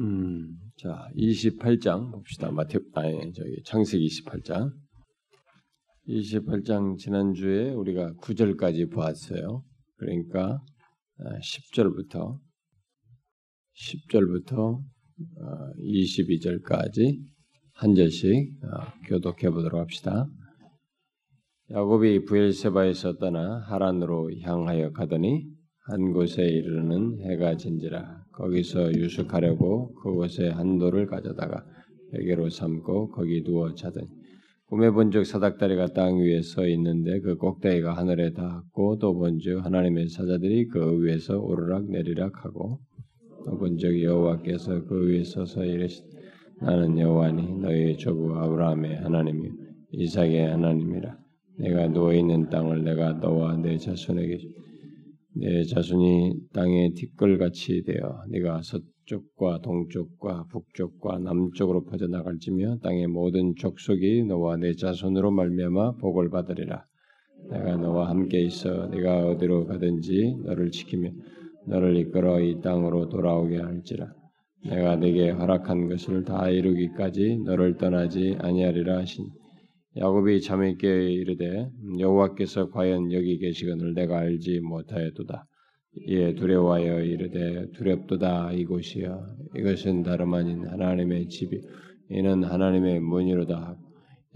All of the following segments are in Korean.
음, 자, 28장 봅시다. 마태, 아니, 저기, 창세기 28장. 28장 지난주에 우리가 9절까지 보았어요. 그러니까 10절부터 10절부터 22절까지 한 절씩 어, 교독해 보도록 합시다. 야곱이 부엘세바에서 떠나 하란으로 향하여 가더니 한 곳에 이르는 해가 진지라 거기서 유숙하려고 그곳에 한도를 가져다가 베개로 삼고 거기 누워 자더니 꿈에 본즉 사닥다리가 땅 위에 서 있는데 그 꼭대기가 하늘에 닿았고 또 본즉 하나님의 사자들이 그 위에서 오르락 내리락 하고 또 본즉 여호와께서 그 위에 서서 이르시 나는 여호와니 너희 조부 아브라함의 하나님이 이삭의 하나님이라. 내가 누워 있는 땅을 내가 너와 내 자손에게 내 자손이 땅의 티끌같이 되어 네가 서쪽과 동쪽과 북쪽과 남쪽으로 퍼져 나갈지며 땅의 모든 족속이 너와 내 자손으로 말미암아 복을 받으리라. 내가 너와 함께 있어 네가 어디로 가든지 너를 지키며 너를 이끌어 이 땅으로 돌아오게 할지라. 내가 네게 허락한 것을 다 이루기까지 너를 떠나지 아니하리라 하신 야곱이 깨어 이르되 여호와께서 과연 여기 계시거늘 내가 알지 못하였도다. 이에 두려워하여 이르되 두렵도다 이곳이여 이것은 다름 아닌 하나님의 집이 이는 하나님의 문이로다.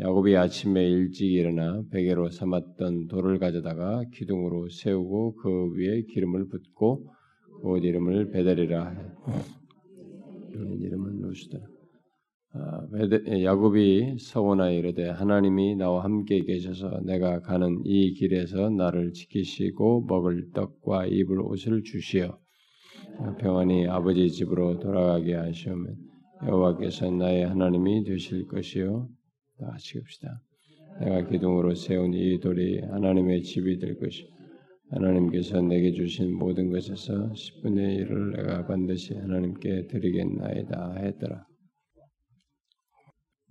야곱이 아침에 일찍 일어나 베개로 삼았던 돌을 가져다가 기둥으로 세우고 그 위에 기름을 붓고 그 이름을 베델이라 이름은 루스다. 아, 예, 야곱이 서원하여 이르되 하나님이 나와 함께 계셔서 내가 가는 이 길에서 나를 지키시고 먹을 떡과 입을 옷을 주시어 평안히 아버지 집으로 돌아가게 하시오면 여호와께서 나의 하나님이 되실 것이요 다 같이 읍시다. 내가 기둥으로 세운 이 돌이 하나님의 집이 될 것이 하나님께서 내게 주신 모든 것에서 10분의 1을 내가 반드시 하나님께 드리겠나이다 했더라.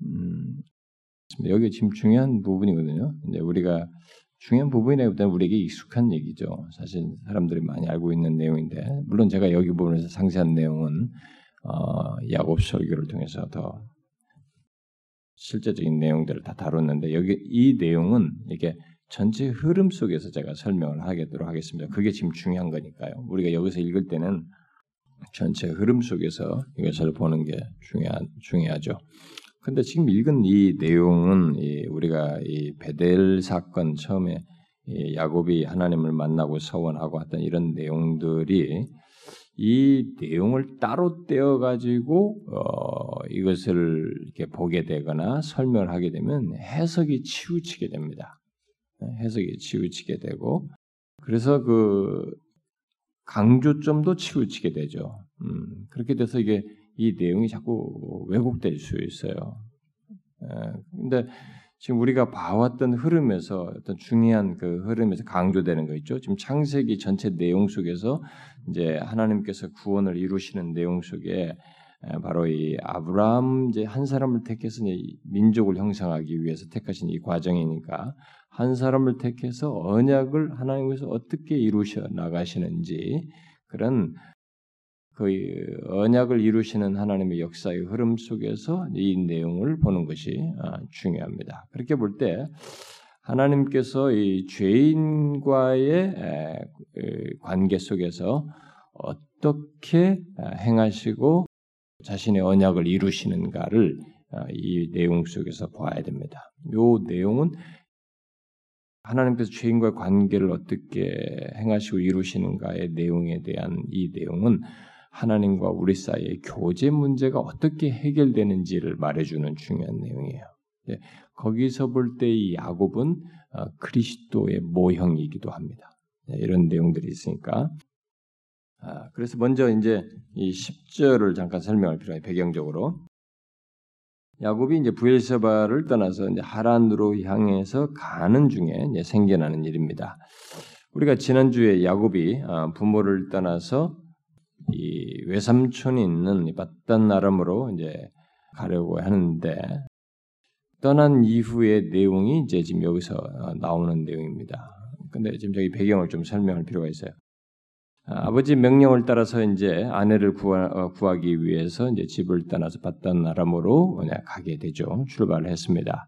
음, 여기 지금 중요한 부분이거든요. 근데 우리가 중요한 부분이라기보다는 우리에게 익숙한 얘기죠. 사실 사람들이 많이 알고 있는 내용인데 물론 제가 여기 부분에서 상세한 내용은 어, 야곱 설교를 통해서 더 실제적인 내용들을 다 다뤘는데 여기 이 내용은 이게 전체 흐름 속에서 제가 설명을 하도록 하겠습니다. 그게 지금 중요한 거니까요. 우리가 여기서 읽을 때는 전체 흐름 속에서 이것을 보는 게 중요한 중요하죠. 근데 지금 읽은 이 내용은 이 우리가 이 베델 사건 처음에 이 야곱이 하나님을 만나고 서원하고 왔던 이런 내용들이 이 내용을 따로 떼어 가지고 어, 이것을 이렇게 보게 되거나 설명을 하게 되면 해석이 치우치게 됩니다. 해석이 치우치게 되고 그래서 그 강조점도 치우치게 되죠. 음, 그렇게 돼서 이게 이 내용이 자꾸 왜곡될 수 있어요. 근데 지금 우리가 봐왔던 흐름에서 어떤 중요한 그 흐름에서 강조되는 거 있죠. 지금 창세기 전체 내용 속에서 이제 하나님께서 구원을 이루시는 내용 속에 바로 이 아브라함 이제 한 사람을 택해서 민족을 형성하기 위해서 택하신 이 과정이니까 한 사람을 택해서 언약을 하나님께서 어떻게 이루셔 나가시는지 그런 그 언약을 이루시는 하나님의 역사의 흐름 속에서 이 내용을 보는 것이 아, 중요합니다. 그렇게 볼 때 하나님께서 이 죄인과의 관계 속에서 어떻게 아, 행하시고 자신의 언약을 이루시는가를 아, 이 내용 속에서 봐야 됩니다. 이 내용은 하나님께서 죄인과의 관계를 어떻게 행하시고 이루시는가의 내용에 대한 이 내용은 하나님과 우리 사이의 교제 문제가 어떻게 해결되는지를 말해주는 중요한 내용이에요. 예, 거기서 볼 때 이 야곱은 어, 그리스도의 모형이기도 합니다. 예, 이런 내용들이 있으니까. 아, 그래서 먼저 이제 이 10절을 잠깐 설명할 필요해 배경적으로. 야곱이 이제 부엘세바를 떠나서 이제 하란으로 향해서 가는 중에 생겨나는 일입니다. 우리가 지난주에 야곱이 어, 부모를 떠나서 이 외삼촌이 있는 바단 나름으로 이제 가려고 하는데 떠난 이후의 내용이 이제 지금 여기서 어, 나오는 내용입니다. 근데 지금 저기 배경을 좀 설명할 필요가 있어요. 아버지 명령을 따라서 이제 아내를 구하, 어, 기 위해서 이제 집을 떠나서 받던 아람으로 가게 되죠. 출발을 했습니다.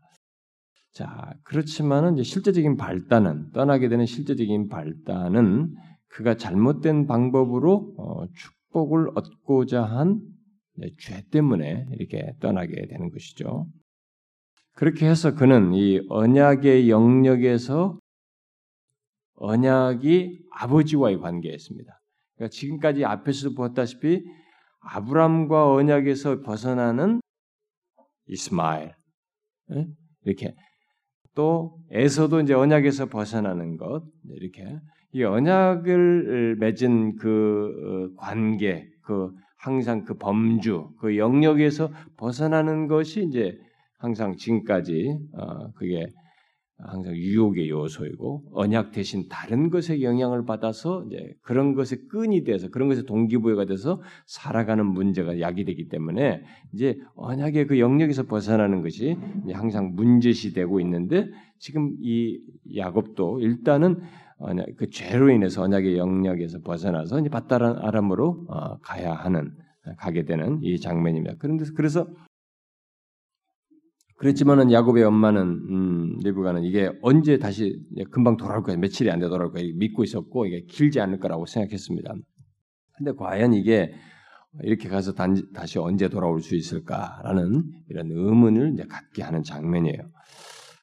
자, 그렇지만은 이제 실제적인 발단은 떠나게 되는 실제적인 발단은 그가 잘못된 방법으로 어, 축복을 얻고자 한 죄 때문에 이렇게 떠나게 되는 것이죠. 그렇게 해서 그는 이 언약의 영역에서 언약이 아버지와의 관계였습니다. 그러니까 지금까지 앞에서도 보았다시피 아브람과 언약에서 벗어나는 이스마엘 예? 이렇게 또 에서도 이제 언약에서 벗어나는 것 이렇게 이 언약을 맺은 그 어, 관계 그 항상 그 범주 그 영역에서 벗어나는 것이 이제 항상 지금까지 어 그게 항상 유혹의 요소이고 언약 대신 다른 것에 영향을 받아서 이제 그런 것에 끈이 돼서 그런 것에 동기부여가 돼서 살아가는 문제가 야기되기 때문에 이제 언약의 그 영역에서 벗어나는 것이 항상 문제시 되고 있는데 지금 이 야곱도 일단은 언약, 그 죄로 인해서 언약의 영역에서 벗어나서 이제 바다란 아람으로 어, 가야 하는 가게 되는 이 장면입니다. 그런데 그래서 그랬지만은 야곱의 엄마는 음, 리브가는 이게 언제 다시 금방 돌아올 거야 며칠이 안 돼 돌아올 거야 믿고 있었고 이게 길지 않을 거라고 생각했습니다. 근데 과연 이게 이렇게 가서 단, 다시 언제 돌아올 수 있을까라는 이런 의문을 이제 갖게 하는 장면이에요.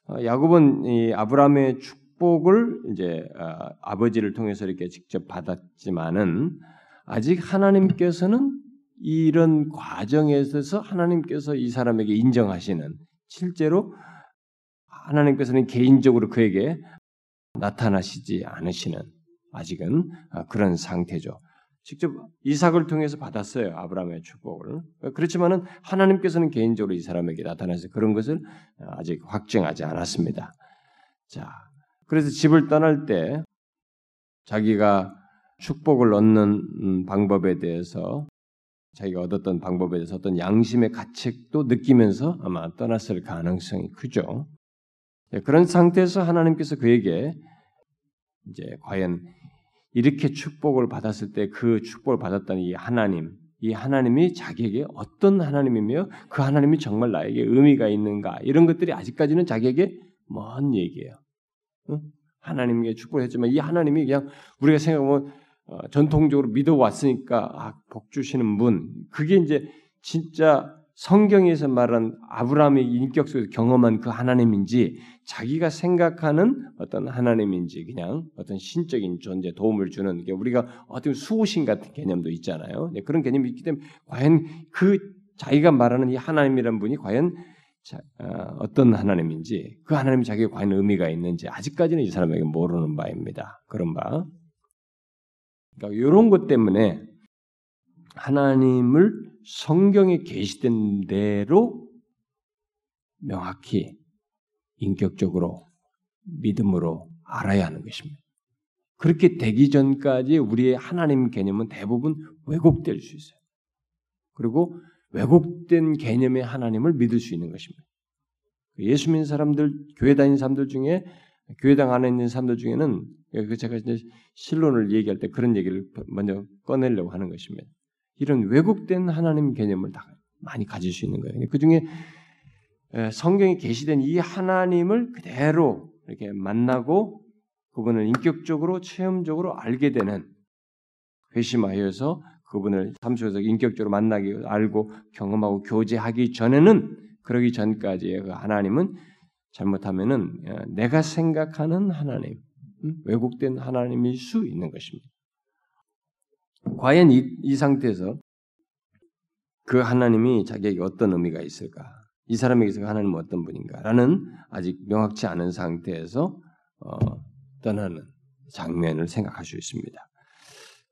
어, 야곱은 이 아브라함의 축 복을 이제 어, 아버지를 통해서 이렇게 직접 받았지만은 아직 하나님께서는 이런 과정에 있어서 하나님께서 이 사람에게 인정하시는 실제로 하나님께서는 개인적으로 그에게 나타나시지 않으시는 아직은 그런 상태죠. 직접 이삭을 통해서 받았어요. 아브라함의 축복을. 그렇지만은 하나님께서는 개인적으로 이 사람에게 나타나서 그런 것을 아직 확증하지 않았습니다. 자, 그래서 집을 떠날 때 자기가 축복을 얻는 음, 방법에 대해서 자기가 얻었던 방법에 대해서 어떤 양심의 가책도 느끼면서 아마 떠났을 가능성이 크죠. 네, 그런 상태에서 하나님께서 그에게 이제 과연 이렇게 축복을 받았을 때 그 축복을 받았던 이 하나님, 이 하나님이 자기에게 어떤 하나님이며 그 하나님이 정말 나에게 의미가 있는가 이런 것들이 아직까지는 자기에게 먼 얘기예요. 하나님에게 축복을 했지만 이 하나님이 그냥 우리가 생각하면 어, 전통적으로 믿어왔으니까 아, 복 주시는 분 그게 이제 진짜 성경에서 말한 아브라함의 인격 속에서 경험한 그 하나님인지 자기가 생각하는 어떤 하나님인지 그냥 어떤 신적인 존재 도움을 주는 게 우리가 어떤 수호신 같은 개념도 있잖아요. 네, 그런 개념이 있기 때문에 과연 그 자기가 말하는 이 하나님이란 분이 과연 자, 어, 떤 하나님인지 그 하나님이 자기에 과연 의미가 있는지 아직까지는 이 사람에게 모르는 바입니다. 그런 바. 그러니까 이런 것 때문에 하나님을 성경에 계시된 대로 명확히 인격적으로 믿음으로 알아야 하는 것입니다. 그렇게 되기 전까지 우리의 하나님 개념은 대부분 왜곡될 수 있어요. 그리고 왜곡된 개념의 하나님을 믿을 수 있는 것입니다. 예수 믿는 사람들, 교회 다니는 사람들 중에 교회당 안에 있는 사람들 중에는 그 제가 이제 신론을 얘기할 때 그런 얘기를 먼저 꺼내려고 하는 것입니다. 이런 왜곡된 하나님 개념을 다 많이 가질 수 있는 거예요. 그 중에 성경에 계시된 이 하나님을 그대로 이렇게 만나고 그분을 인격적으로 체험적으로 알게 되는 회심하여서 그분을 삶 속에서 인격적으로 만나기 알고 경험하고 교제하기 전에는 그러기 전까지의 그 하나님은 잘못하면은 어, 내가 생각하는 하나님, 음, 왜곡된 하나님일 수 있는 것입니다. 과연 이, 이 상태에서 그 하나님이 자기에게 어떤 의미가 있을까? 이 사람에게서 하나님은 어떤 분인가라는 아직 명확치 않은 상태에서 어, 떠나는 장면을 생각할 수 있습니다.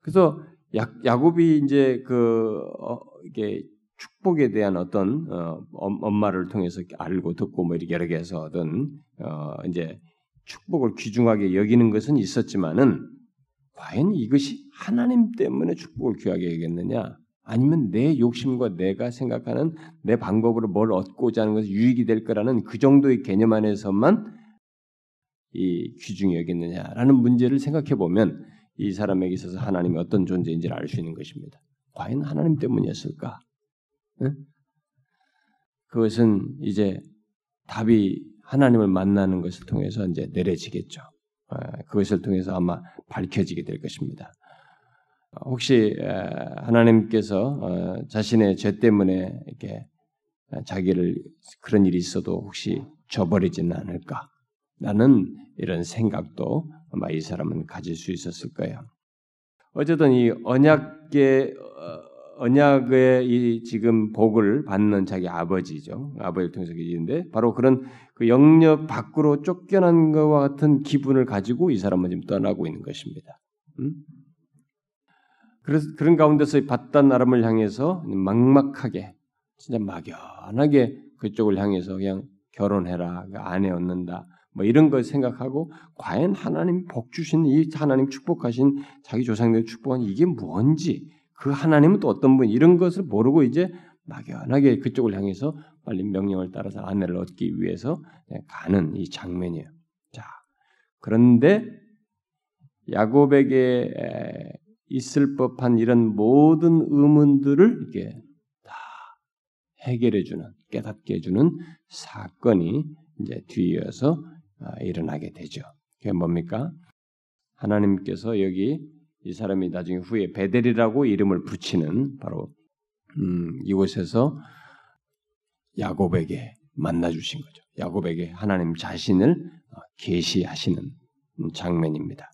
그래서 야, 야곱이 이제 그 어, 이게 축복에 대한 어떤 어, 엄마를 통해서 알고 듣고 뭐 이렇게 여러 개 해서 어떤 어, 이제 축복을 귀중하게 여기는 것은 있었지만은 과연 이것이 하나님 때문에 축복을 귀하게 여겼느냐? 아니면 내 욕심과 내가 생각하는 내 방법으로 뭘 얻고자 하는 것이 유익이 될 거라는 그 정도의 개념 안에서만 이 귀중히 여겼느냐라는 문제를 생각해 보면 이 사람에게 있어서 하나님이 어떤 존재인지를 알 수 있는 것입니다. 과연 하나님 때문이었을까? 응? 그것은 이제 답이 하나님을 만나는 것을 통해서 이제 내려지겠죠. 어, 그것을 통해서 아마 밝혀지게 될 것입니다. 혹시 하나님께서 어, 자신의 죄 때문에 이렇게 자기를 그런 일이 있어도 혹시 저버리지는 않을까? 라는 이런 생각도 아마 이 사람은 가질 수 있었을 거예요. 어쨌든 이 언약의 어, 언약의 이 지금 복을 받는 자기 아버지죠. 아버지를 통해서 계시는데 바로 그런 그 영역 밖으로 쫓겨난 것과 같은 기분을 가지고 이 사람은 지금 떠나고 있는 것입니다. 음? 그런 가운데서 바단 나람을 향해서 막막하게 진짜 막연하게 그쪽을 향해서 그냥 결혼해라 그 아내 얻는다 뭐 이런 걸 생각하고 과연 하나님 복 주신 이 하나님 축복하신 자기 조상들 축복한 이게 뭔지 그 하나님은 또 어떤 분 이런 것을 모르고 이제 막연하게 그쪽을 향해서 빨리 명령을 따라서 아내를 얻기 위해서 가는 이 장면이에요. 자, 그런데 야곱에게 있을 법한 이런 모든 의문들을 이렇게 다 해결해 주는 깨닫게 해주는 사건이 이제 뒤이어서 아, 일어나게 되죠. 그게 뭡니까? 하나님께서 여기 이 사람이 나중에 후에 베델이라고 이름을 붙이는 바로 음, 이곳에서 야곱에게 만나 주신 거죠. 야곱에게 하나님 자신을 어, 계시하시는 장면입니다.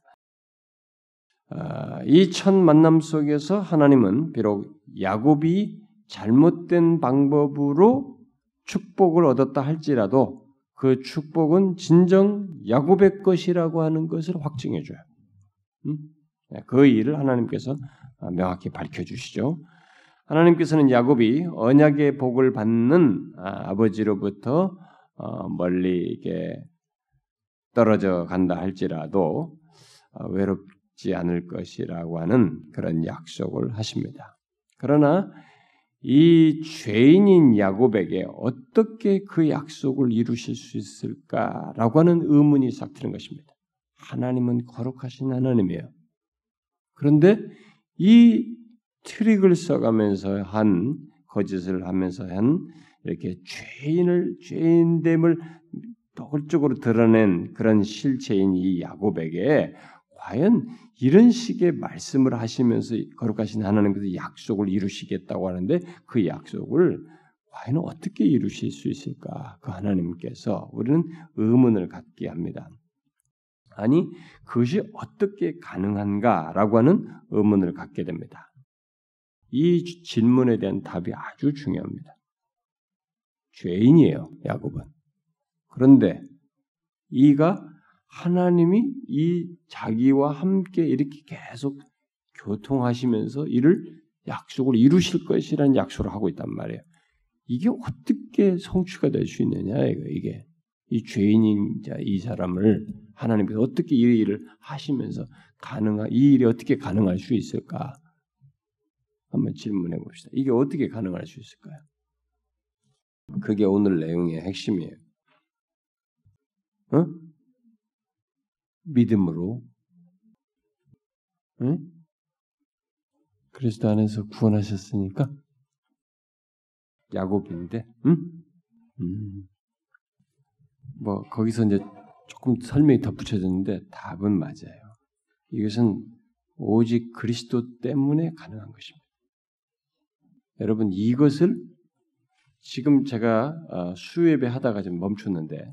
아, 이첫 만남 속에서 하나님은 비록 야곱이 잘못된 방법으로 축복을 얻었다 할지라도 그 축복은 진정 야곱의 것이라고 하는 것을 확증해 줘요. 음? 네, 그 일을 하나님께서 명확히 밝혀 주시죠. 하나님께서는 야곱이 언약의 복을 받는 아, 아버지로부터 어, 멀리 이게 떨어져 간다 할지라도 어, 외롭지 않을 것이라고 하는 그런 약속을 하십니다. 그러나 이 죄인인 야곱에게 어떻게 그 약속을 이루실 수 있을까라고 하는 의문이 싹 트는 것입니다. 하나님은 거룩하신 하나님이에요. 그런데 이 트릭을 써가면서 한 거짓을 하면서 한 이렇게 죄인을 죄인됨을 노골적으로 드러낸 그런 실체인 이 야곱에게 과연 이런 식의 말씀을 하시면서 거룩하신 하나님께서 약속을 이루시겠다고 하는데 그 약속을 과연 어떻게 이루실 수 있을까? 그 하나님께서 우리는 의문을 갖게 합니다. 아니 그것이 어떻게 가능한가라고 하는 의문을 갖게 됩니다. 이 질문에 대한 답이 아주 중요합니다. 죄인이에요, 야곱은. 그런데 이가 하나님이 이 자기와 함께 이렇게 계속 교통하시면서 이를 약속을 이루실 것이라는 약속을 하고 있단 말이에요. 이게 어떻게 성취가 될 수 있느냐, 이게. 이 죄인인 이 사람을 하나님께서 어떻게 이 일을 하시면서 가능한 이 일이 어떻게 가능할 수 있을까? 한번 질문해 봅시다. 이게 어떻게 가능할 수 있을까요? 그게 오늘 내용의 핵심이에요. 어? 믿음으로, 응? 그리스도 안에서 구원하셨으니까 야곱인데, 응? 음. 뭐 거기서 이제 조금 설명이 덧붙여졌는데 답은 맞아요. 이것은 오직 그리스도 때문에 가능한 것입니다. 여러분 이것을 지금 제가 어, 수예배 하다가 좀 멈췄는데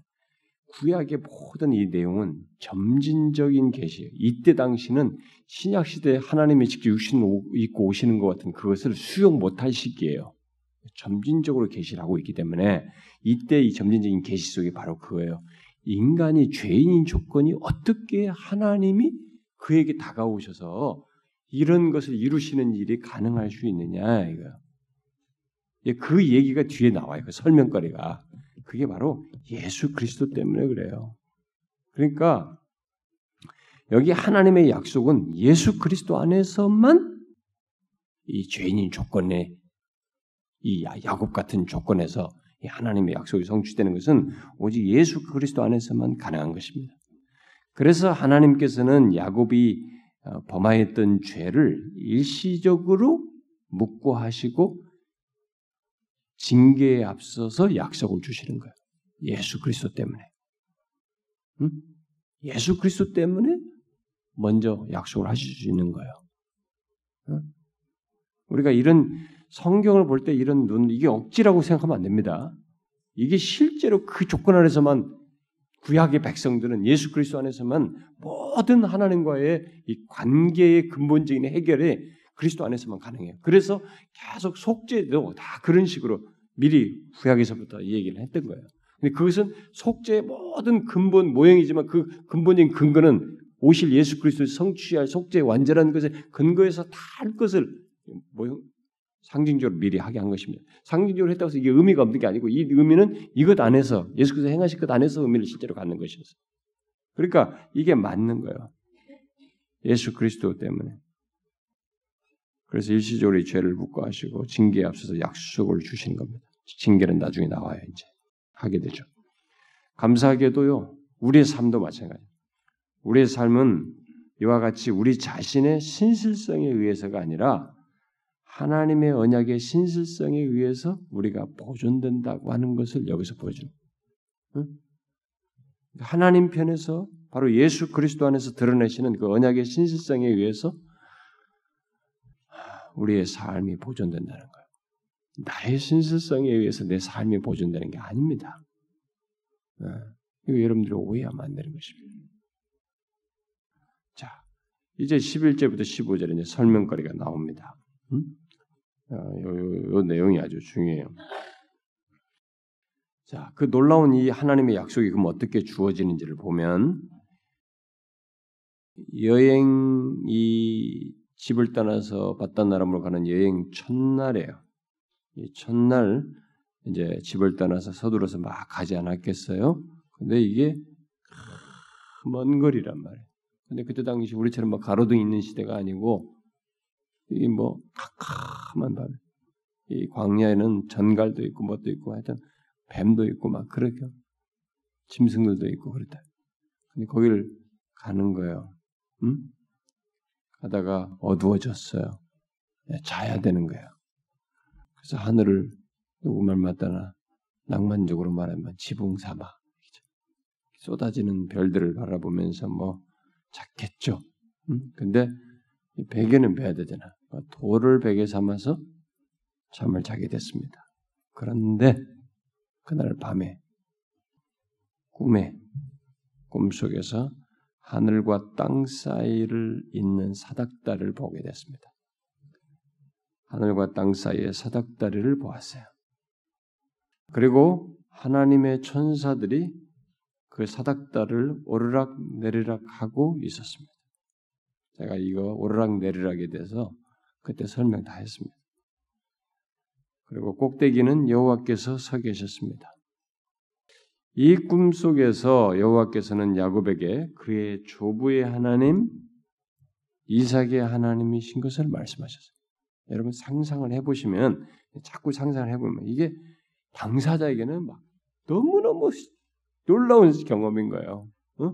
구약의 모든 이 내용은 점진적인 계시예요. 이때 당시는 신약 시대 하나님의 직접 육신 입고 오시는 것 같은 그것을 수용 못할 시기예요. 점진적으로 계시를 하고 있기 때문에 이때 이 점진적인 계시 속에 바로 그거예요. 인간이 죄인인 조건이 어떻게 하나님이 그에게 다가오셔서 이런 것을 이루시는 일이 가능할 수 있느냐 이거요. 그 얘기가 뒤에 나와요. 그 설명거리가 그게 바로 예수 그리스도 때문에 그래요. 그러니까 여기 하나님의 약속은 예수 그리스도 안에서만 이 죄인인 조건에 이 야곱 같은 조건에서 하나님의 약속이 성취되는 것은 오직 예수 그리스도 안에서만 가능한 것입니다. 그래서 하나님께서는 야곱이 어, 범하였던 죄를 일시적으로 묵고 하시고 징계에 앞서서 약속을 주시는 거예요. 예수 그리스도 때문에. 응? 예수 그리스도 때문에 먼저 약속을 하실 수 있는 거예요. 응? 우리가 이런 성경을 볼 때 이런 눈 이게 억지라고 생각하면 안 됩니다. 이게 실제로 그 조건 안에서만 구약의 백성들은 예수 그리스도 안에서만 모든 하나님과의 이 관계의 근본적인 해결이 그리스도 안에서만 가능해요. 그래서 계속 속죄도 다 그런 식으로 미리 구약에서부터 이 얘기를 했던 거예요. 근데 그것은 속죄의 모든 근본 모형이지만 그 근본적인 근거는 오실 예수 그리스도의 성취할 속죄의 완전한 것에 근거해서 다 할 것을 모형 상징적으로 미리 하게 한 것입니다. 상징적으로 했다고 해서 이게 의미가 없는 게 아니고 이 의미는 이것 안에서 예수 그리스도 행하실 것 안에서 의미를 실제로 갖는 것이었어요. 그러니까 이게 맞는 거예요. 예수 그리스도 때문에. 그래서 일시적으로 이 죄를 묵과하시고 징계에 앞서서 약속을 주시는 겁니다. 징계는 나중에 나와야 이제 하게 되죠. 감사하게도요, 우리의 삶도 마찬가지. 우리의 삶은 이와 같이 우리 자신의 신실성에 의해서가 아니라 하나님의 언약의 신실성에 의해서 우리가 보존된다고 하는 것을 여기서 보여줍니다. 응? 하나님 편에서 바로 예수 그리스도 안에서 드러내시는 그 언약의 신실성에 의해서 우리의 삶이 보존된다는 거예요. 나의 신실성에 의해서 내 삶이 보존되는 게 아닙니다. 네. 이거 여러분들이 오해하면 안 되는 것입니다. 자, 이제 11절부터 15절에 이제 설명거리가 나옵니다. 음? 어, 요, 요, 요 내용이 아주 중요해요. 자, 그 놀라운 이 하나님의 약속이 그럼 어떻게 주어지는지를 보면 여행이 집을 떠나서 바단 나라로 가는 여행 첫날이에요. 이 첫날 이제 집을 떠나서 서둘러서 막 가지 않았겠어요? 근데 이게 먼 거리란 말이에요. 근데 그때 당시 우리처럼 막 가로등 있는 시대가 아니고 이 뭐 캄캄한 밤. 이 광야에는 전갈도 있고 뭣도 있고 하여튼 뱀도 있고 막 그렇게 짐승들도 있고 그랬다. 근데 거기를 가는 거예요. 응? 가다가 어두워졌어요. 네, 자야 되는 거예요. 그래서 하늘을 누구 말 맞다나 낭만적으로 말하면 지붕 삼아 쏟아지는 별들을 바라보면서 뭐 잤겠죠. 응? 근데 베개는 베야 되잖아. 돌을 베개 삼아서 잠을 자게 됐습니다. 그런데 그날 밤에 꿈에 꿈속에서 하늘과 땅 사이를 잇는 사닥다리를 보게 됐습니다. 하늘과 땅 사이의 사닥다리를 보았어요. 그리고 하나님의 천사들이 그 사닥다리를 오르락 내리락 하고 있었습니다. 제가 이거 오르락 내리락에 대해서 그때 설명 다 했습니다. 그리고 꼭대기는 여호와께서 서 계셨습니다. 이 꿈 속에서 여호와께서는 야곱에게 그의 조부의 하나님 이삭의 하나님이신 것을 말씀하셨어요. 여러분 상상을 해보시면 자꾸 상상을 해보면 이게 당사자에게는 막 너무너무 놀라운 경험인 거예요. 어?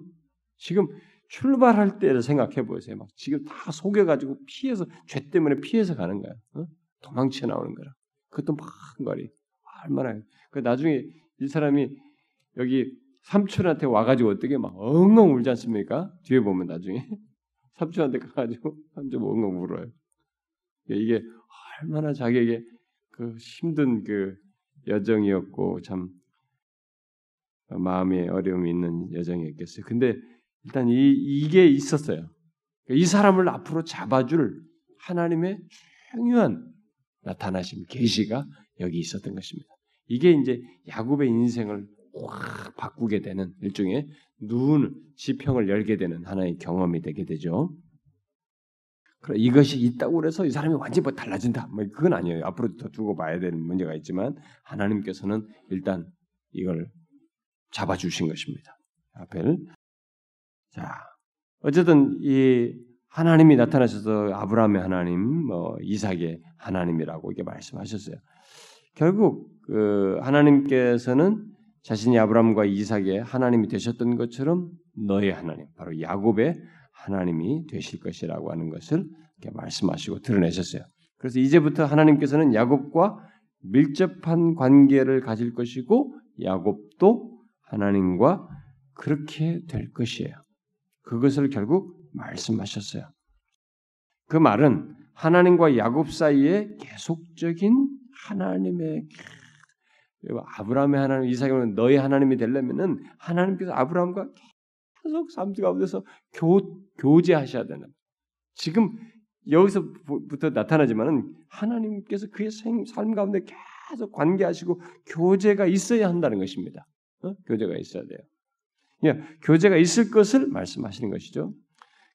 지금 출발할 때를 생각해 보세요. 막 지금 다 속여가지고 피해서 죄 때문에 피해서 가는 거야. 어? 도망쳐 나오는 거라. 그것도 막 거리. 얼마나 그 나중에 이 사람이 여기 삼촌한테 와가지고 어떻게 막 엉엉 울지 않습니까? 뒤에 보면 나중에 삼촌한테 가가지고 삼촌 엉엉 울어요. 이게 얼마나 자기에게 그 힘든 그 여정이었고 참 마음에 어려움이 있는 여정이었겠어요. 근데 일단 이 이게 있었어요. 이 사람을 앞으로 잡아줄 하나님의 중요한 나타나심 계시가 여기 있었던 것입니다. 이게 이제 야곱의 인생을 확 바꾸게 되는 일종의 눈 지평을 열게 되는 하나의 경험이 되게 되죠. 이것이 있다고 해서 이 사람이 완전히 뭐 달라진다. 뭐 그건 아니에요. 앞으로 더 두고 봐야 되는 문제가 있지만 하나님께서는 일단 이걸 잡아 주신 것입니다. 앞에를 자 어쨌든 이 하나님이 나타나셔서 아브라함의 하나님, 뭐 이삭의 하나님이라고 이게 말씀하셨어요. 결국 그 하나님께서는 자신이 아브라함과 이삭의 하나님이 되셨던 것처럼 너의 하나님, 바로 야곱의 하나님이 되실 것이라고 하는 것을 말씀하시고 드러내셨어요. 그래서 이제부터 하나님께서는 야곱과 밀접한 관계를 가질 것이고 야곱도 하나님과 그렇게 될 것이에요. 그것을 결국 말씀하셨어요. 그 말은 하나님과 야곱 사이에 계속적인 하나님의 아브라함의 하나님, 이삭의 너희 하나님이 되려면은 하나님께서 아브라함과 계속 삶 가운데서 교, 교제하셔야 되는. 지금 여기서부터 나타나지만은 하나님께서 그의 삶 가운데 계속 관계하시고 교제가 있어야 한다는 것입니다. 어? 교제가 있어야 돼요. 예, 교제가 있을 것을 말씀하시는 것이죠.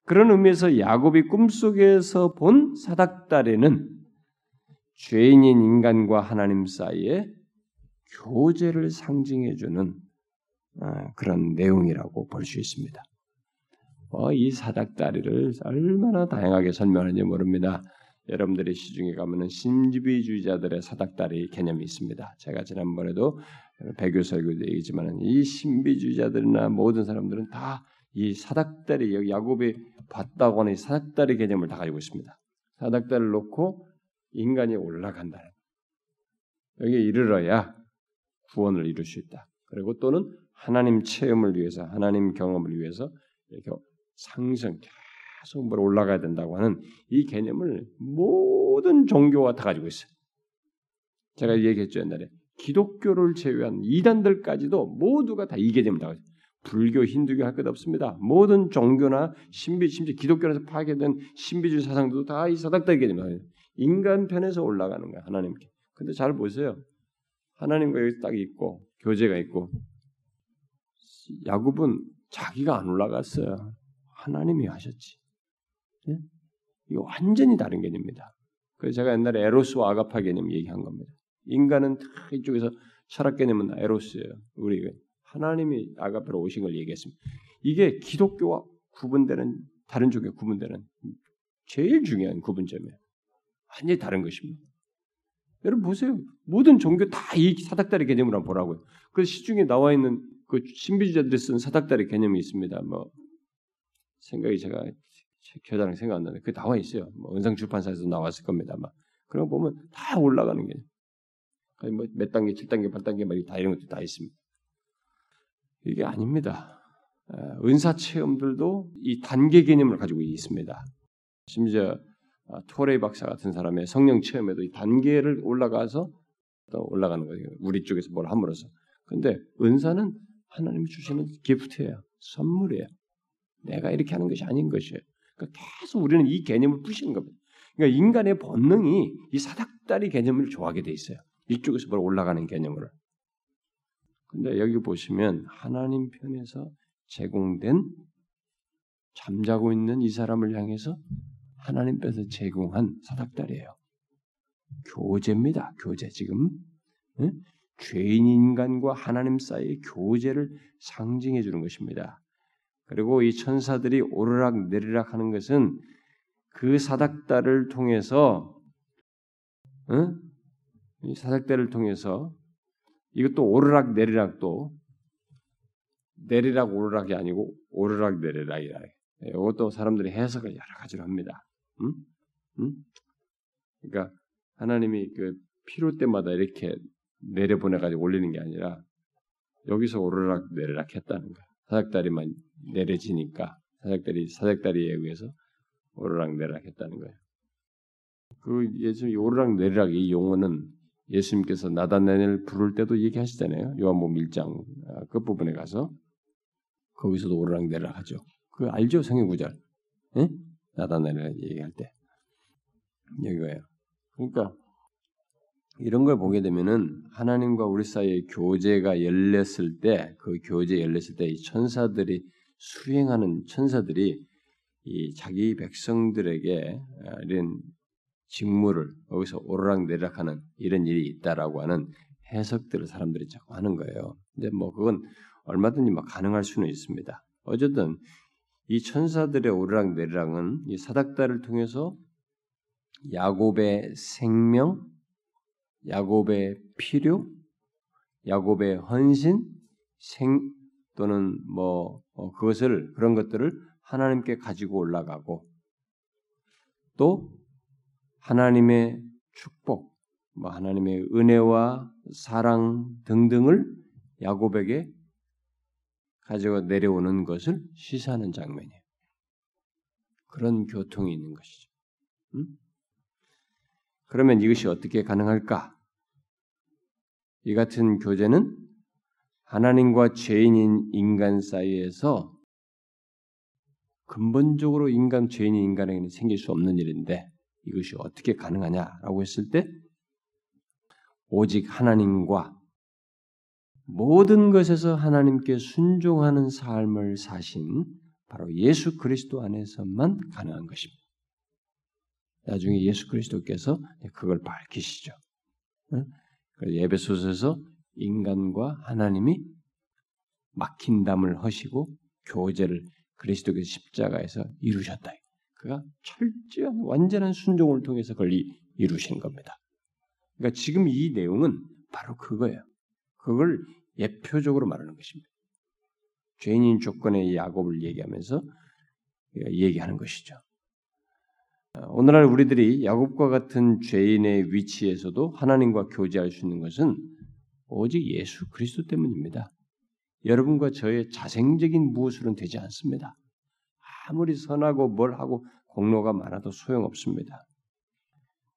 그런 의미에서 야곱이 꿈속에서 본 사닥다리는 죄인인 인간과 하나님 사이에 교제를 상징해주는 아, 그런 내용이라고 볼 수 있습니다. 어, 이 사닥다리를 얼마나 다양하게 설명하는지 모릅니다. 여러분들이 시중에 가면은 신비주의자들의 사닥다리 개념이 있습니다. 제가 지난번에도 배교 설교도 얘기지만 이 신비주의자들이나 모든 사람들은 다 이 사닥다리 여기 야곱이 봤다고 하는 이 사닥다리 개념을 다 가지고 있습니다. 사닥다리를 놓고 인간이 올라간다. 여기에 이르러야 구원을 이룰 수 있다. 그리고 또는 하나님 체험을 위해서 하나님 경험을 위해서 이렇게 상승 계속 뭘 올라가야 된다고 하는 이 개념을 모든 종교가 다 가지고 있어요. 제가 얘기했죠 옛날에 기독교를 제외한 이단들까지도 모두가 다 이 개념을 다 가지고 불교, 힌두교 할 것 없습니다. 모든 종교나 신비, 심지어 기독교에서 파괴된 신비주의 사상도 다 이 사닥다리 개념이에요. 인간 편에서 올라가는 거야 하나님께. 근데 잘 보세요. 하나님과 여기 딱 있고 교제가 있고 야곱은 자기가 안 올라갔어요. 하나님이 하셨지. 예? 이거 완전히 다른 개념입니다. 그래서 제가 옛날에 에로스와 아가파 개념 얘기한 겁니다. 인간은 이쪽에서 철학 개념은 에로스예요. 우리 하나님이 아가파로 오신 걸 얘기했습니다. 이게 기독교와 구분되는 다른 쪽에 구분되는 제일 중요한 구분점이에요. 완전히 다른 것입니다. 여러분 보세요. 모든 종교 다 이 사닥다리 개념으로 한번 보라고요. 그 시중에 나와 있는 그 신비주의자들이 쓴 사닥다리 개념이 있습니다. 뭐 생각이 제가 교단랑 생각 안 나는데 그 나와 있어요. 뭐 은상 출판사에서 나왔을 겁니다. 막 그런 거 보면 다 올라가는 게 뭐몇 단계, 7 단계, 8 단계 막다 이런 것도 다 있습니다. 이게 아닙니다. 은사 체험들도 이 단계 개념을 가지고 있습니다. 심지어 아, 토레이 박사 같은 사람의 성령 체험에도 이 단계를 올라가서 또 올라가는 거예요. 우리 쪽에서 뭘 함으로써. 근데 은사는 하나님이 주시는 기프트예요. 선물이에요. 내가 이렇게 하는 것이 아닌 것이에요. 그러니까 계속 우리는 이 개념을 부시는 겁니다. 그러니까 인간의 본능이 이 사닥다리 개념을 좋아하게 돼 있어요. 이쪽에서 뭘 올라가는 개념을. 근데 여기 보시면 하나님 편에서 제공된 잠자고 있는 이 사람을 향해서 하나님께서 제공한 사닥다리예요. 교제입니다. 교제 지금 응? 죄인 인간과 하나님 사이의 교제를 상징해 주는 것입니다. 그리고 이 천사들이 오르락 내리락 하는 것은 그 사닥다를 통해서 응? 이 사닥다를 통해서 이것도 오르락 내리락도 내리락 오르락이 아니고 오르락 내리락이라. 이것도 사람들이 해석을 여러 가지로 합니다. 응? 응? 그러니까 하나님이 그 필요 때마다 이렇게 내려보내가지고 올리는 게 아니라 여기서 오르락 내리락 했다는 거야. 사닥다리만 내려지니까 사닥다리 사닥다리에 의해서 오르락 내리락 했다는 거예요. 그 예수 오르락 내리락 이 용어는 예수님께서 나다나엘을 부를 때도 얘기하시잖아요. 요한복음 1장 아, 끝부분에 가서 거기서도 오르락 내리락 하죠. 그 알죠 성경 구절. 응? 나다나엘을 얘기할 때 이거예요. 그러니까 이런 걸 보게 되면은 하나님과 우리 사이에 교제가 열렸을 때 그 교제 열렸을 때 이 천사들이 수행하는 천사들이 이 자기 백성들에게 아, 이런 직무를 여기서 오르락 내리락하는 이런 일이 있다라고 하는 해석들을 사람들이 자꾸 하는 거예요. 근데 뭐 그건 얼마든지 막 가능할 수는 있습니다. 어쨌든 이 천사들의 오르락 내리락은 이 사닥다를 통해서 야곱의 생명, 야곱의 필요, 야곱의 헌신, 생 또는 뭐 어, 그것을 그런 것들을 하나님께 가지고 올라가고 또 하나님의 축복, 뭐 하나님의 은혜와 사랑 등등을 야곱에게 가지고 내려오는 것을 시사하는 장면이에요. 그런 교통이 있는 것이죠. 음? 그러면 이것이 어떻게 가능할까? 이 같은 교제는 하나님과 죄인인 인간 사이에서 근본적으로 인간 죄인인 인간에게는 생길 수 없는 일인데 이것이 어떻게 가능하냐라고 했을 때 오직 하나님과 모든 것에서 하나님께 순종하는 삶을 사신 바로 예수 그리스도 안에서만 가능한 것입니다. 나중에 예수 그리스도께서 그걸 밝히시죠. 예배소서에서 인간과 하나님이 막힌 담을 허시고 교제를 그리스도께서 십자가에서 이루셨다. 그가 철저한 완전한 순종을 통해서 그걸 이루신 겁니다. 그러니까 지금 이 내용은 바로 그거예요. 그걸 예표적으로 말하는 것입니다. 죄인인 조건의 야곱을 얘기하면서 얘기하는 것이죠. 오늘날 우리들이 야곱과 같은 죄인의 위치에서도 하나님과 교제할 수 있는 것은 오직 예수 그리스도 때문입니다. 여러분과 저의 자생적인 무엇으로는 되지 않습니다. 아무리 선하고 뭘 하고 공로가 많아도 소용없습니다.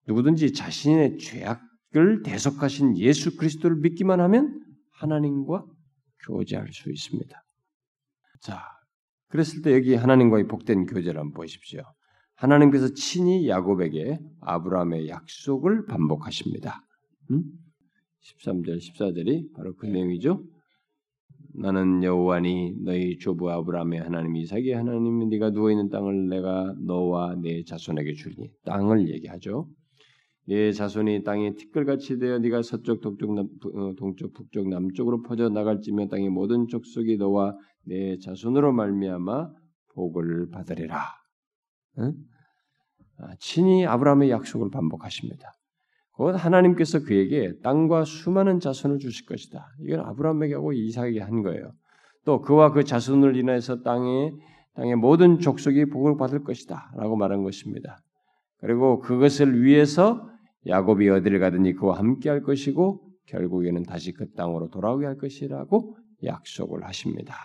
누구든지 자신의 죄악 을 대속하신 예수 그리스도를 믿기만 하면 하나님과 교제할 수 있습니다. 자, 그랬을 때 여기 하나님과의 복된 교제를 한번 보십시오. 하나님께서 친히 야곱에게 아브라함의 약속을 반복하십니다. 음? 13절, 14절이 바로 그 내용이죠. 나는 여호와니 너희 조부 아브라함의 하나님 이삭의 하나님 네가 누워 있는 땅을 내가 너와 네 자손에게 주리니 땅을 얘기하죠. 네 자손이 땅에 티끌같이 되어 네가 서쪽 동쪽 남, 어, 동쪽 북쪽 남쪽으로 퍼져 나갈지며 땅의 모든 족속이 너와 네 자손으로 말미암아 복을 받으리라. 응? 아, 친히 아브라함의 약속을 반복하십니다. 곧 하나님께서 그에게 땅과 수많은 자손을 주실 것이다. 이건 아브라함에게 하고 이삭에게 한 거예요. 또 그와 그 자손을 인하여서 땅에 땅의 모든 족속이 복을 받을 것이다라고 말한 것입니다. 그리고 그것을 위해서 야곱이 어디를 가든지 그와 함께 할 것이고 결국에는 다시 그 땅으로 돌아오게 할 것이라고 약속을 하십니다.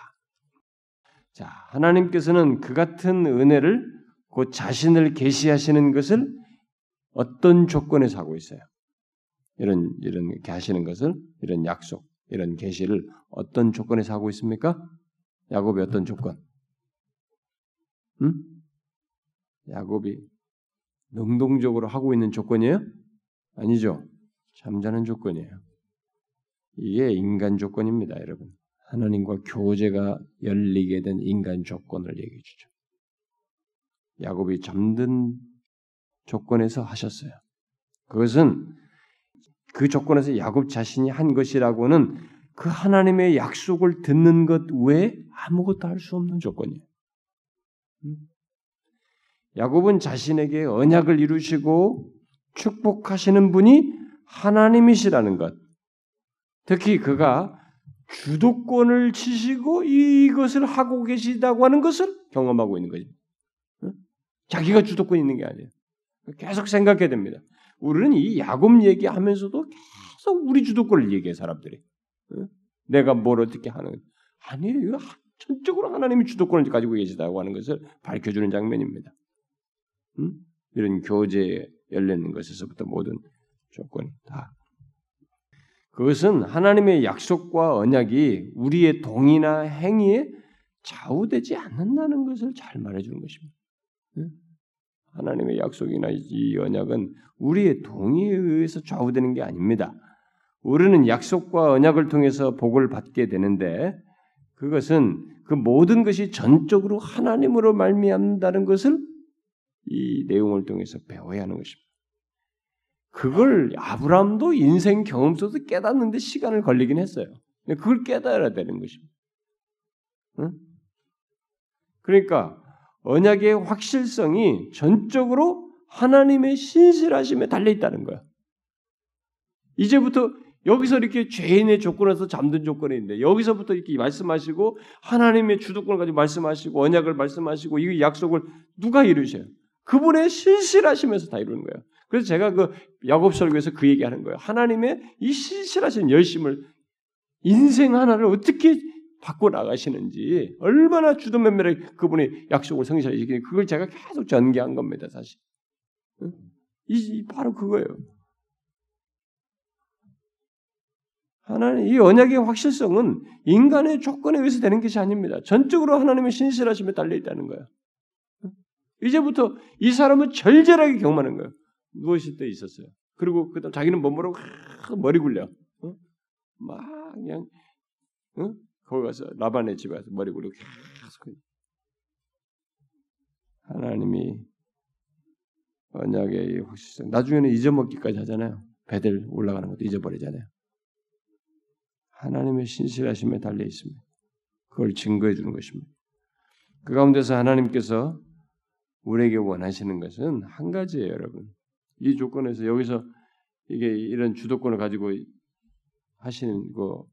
자, 하나님께서는 그 같은 은혜를 곧 자신을 계시하시는 것을 어떤 조건에서 하고 있어요? 이런 이런 게 하시는 것을 이런 약속, 이런 계시를 어떤 조건에서 하고 있습니까? 야곱이 어떤 조건? 음? 야곱이 능동적으로 하고 있는 조건이에요? 아니죠. 잠자는 조건이에요. 이게 인간 조건입니다, 여러분. 하나님과 교제가 열리게 된 인간 조건을 얘기해 주죠. 야곱이 잠든 조건에서 하셨어요. 그것은 그 조건에서 야곱 자신이 한 것이라고는 그 하나님의 약속을 듣는 것 외에 아무것도 할 수 없는 조건이에요. 음? 야곱은 자신에게 언약을 이루시고 축복하시는 분이 하나님이시라는 것. 특히 그가 주도권을 치시고 이것을 하고 계시다고 하는 것을 경험하고 있는 거죠. 자기가 주도권 있는 게 아니에요. 계속 생각해야 됩니다. 우리는 이 야곱 얘기하면서도 계속 우리 주도권을 얘기해 사람들이. 내가 뭘 어떻게 하는 아니에요. 전적으로 하나님이 주도권을 가지고 계시다고 하는 것을 밝혀주는 장면입니다. 음? 이런 교제에 열리는 것에서부터 모든 조건이 다. 그것은 하나님의 약속과 언약이 우리의 동의나 행위에 좌우되지 않는다는 것을 잘 말해주는 것입니다. 하나님의 약속이나 이 언약은 우리의 동의에 의해서 좌우되는 게 아닙니다. 우리는 약속과 언약을 통해서 복을 받게 되는데 그것은 그 모든 것이 전적으로 하나님으로 말미암다는 것을 이 내용을 통해서 배워야 하는 것입니다. 그걸 아브라함도 인생 경험 속에서 깨닫는데 시간을 걸리긴 했어요. 그걸 깨달아야 되는 것입니다. 응? 그러니까 언약의 확실성이 전적으로 하나님의 신실하심에 달려 있다는 거야. 이제부터 여기서 이렇게 죄인의 조건에서 잠든 조건인데 여기서부터 이렇게 말씀하시고 하나님의 주도권을 가지고 말씀하시고 언약을 말씀하시고 이 약속을 누가 이루셔요? 그분의 신실하시면서 다 이루는 거예요. 그래서 제가 그 야곱 설교에서 그 얘기하는 거예요. 하나님의 이 신실하신 열심을 인생 하나를 어떻게 바꿔 나가시는지 얼마나 주도면밀하게 그분의 약속을 성실하시기 그걸 제가 계속 전개한 겁니다. 사실 이 바로 그거예요. 하나님 이 언약의 확실성은 인간의 조건에 의해서 되는 것이 아닙니다. 전적으로 하나님의 신실하심에 달려 있다는 거예요. 이제부터 이 사람은 절절하게 경험하는 거예요. 누워있을 때 있었어요. 그리고 그다음 자기는 뭐뭐라고 머리 굴려. 어? 막 그냥 어? 거기 가서 라반의 집에 가서 머리 굴리고 계속 하나님이 언약의 확실성 나중에는 잊어먹기까지 하잖아요. 배들 올라가는 것도 잊어버리잖아요. 하나님의 신실하심에 달려 있습니다. 그걸 증거해 주는 것입니다. 그 가운데서 하나님께서 우리에게 원하시는 것은 한 가지예요, 여러분. 이 조건에서 여기서 이게 이런 주도권을 가지고 하시는 거,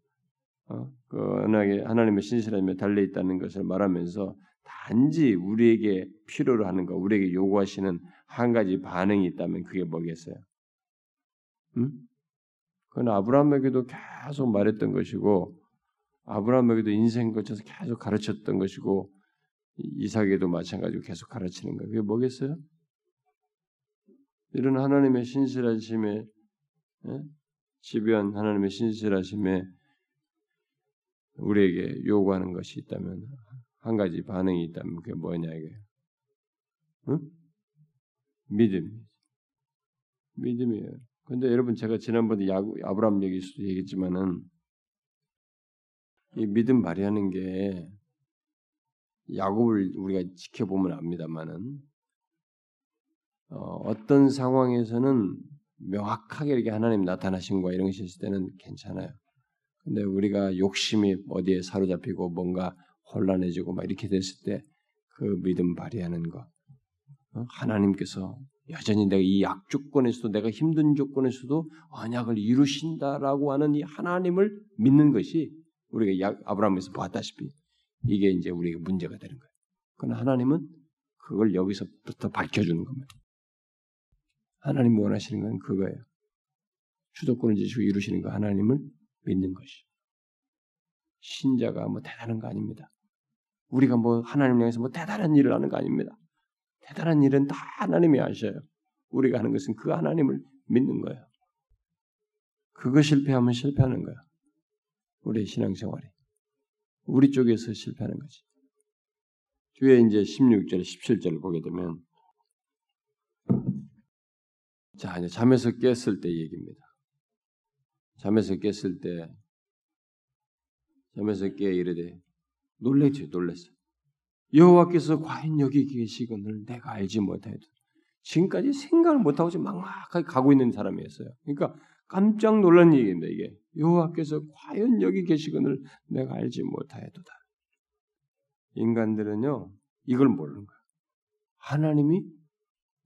어, 그 언약에 하나님의 신실함에 달려 있다는 것을 말하면서 단지 우리에게 필요로 하는 거, 우리에게 요구하시는 한 가지 반응이 있다면 그게 뭐겠어요? 음? 그건 아브라함에게도 계속 말했던 것이고 아브라함에게도 인생 거쳐서 계속 가르쳤던 것이고 이삭에도 마찬가지로 계속 가르치는 거예요. 그게 뭐겠어요? 이런 하나님의 신실하심에 예? 지배한 하나님의 신실하심에 우리에게 요구하는 것이 있다면 한 가지 반응이 있다면 그게 뭐냐 이거예요. 응? 믿음. 믿음이에요. 근데 여러분 제가 지난번에 야구, 아브라함 얘기 얘기했지만은 이 믿음 발휘하는 게 야곱을 우리가 지켜보면 압니다만은 어, 떤 상황에서는 명확하게 이렇게 하나님 나타나신 거 이런 것이 있을 때는 괜찮아요. 근데 우리가 욕심이 어디에 사로잡히고 뭔가 혼란해지고 막 이렇게 됐을 때 그 믿음 발휘하는 거 어? 하나님께서 여전히 내가 이 약조건에서도 내가 힘든 조건에서도 언약을 이루신다라고 하는 이 하나님을 믿는 것이 우리가 아브라함에서 보았다시피 이게 이제 우리에게 문제가 되는 거예요. 그러나 하나님은 그걸 여기서부터 밝혀주는 겁니다. 하나님 원하시는 건 그거예요. 주도권을 지시고 이루시는 거 하나님을 믿는 것이. 신자가 뭐 대단한 거 아닙니다. 우리가 뭐 하나님 향해서 뭐 대단한 일을 하는 거 아닙니다. 대단한 일은 다 하나님이 하셔요. 우리가 하는 것은 그 하나님을 믿는 거예요. 그거 실패하면 실패하는 거야. 우리의 신앙생활이. 우리 쪽에서 실패하는 거지. 뒤에 이제 16절, 17절을 보게 되면 자, 이제 잠에서 깼을 때 얘기입니다. 잠에서 깼을 때 잠에서 깨 이르되 놀랬죠, 놀랬어. 여호와께서 과연 여기 계시거늘 내가 알지 못하여도 지금까지 생각을 못하고 막막하게 가고 있는 사람이었어요. 그러니까 깜짝 놀란 얘기입니다. 이게 여호와께서 과연 여기 계시거늘 내가 알지 못하여도다. 인간들은요 이걸 모르는 거야. 하나님이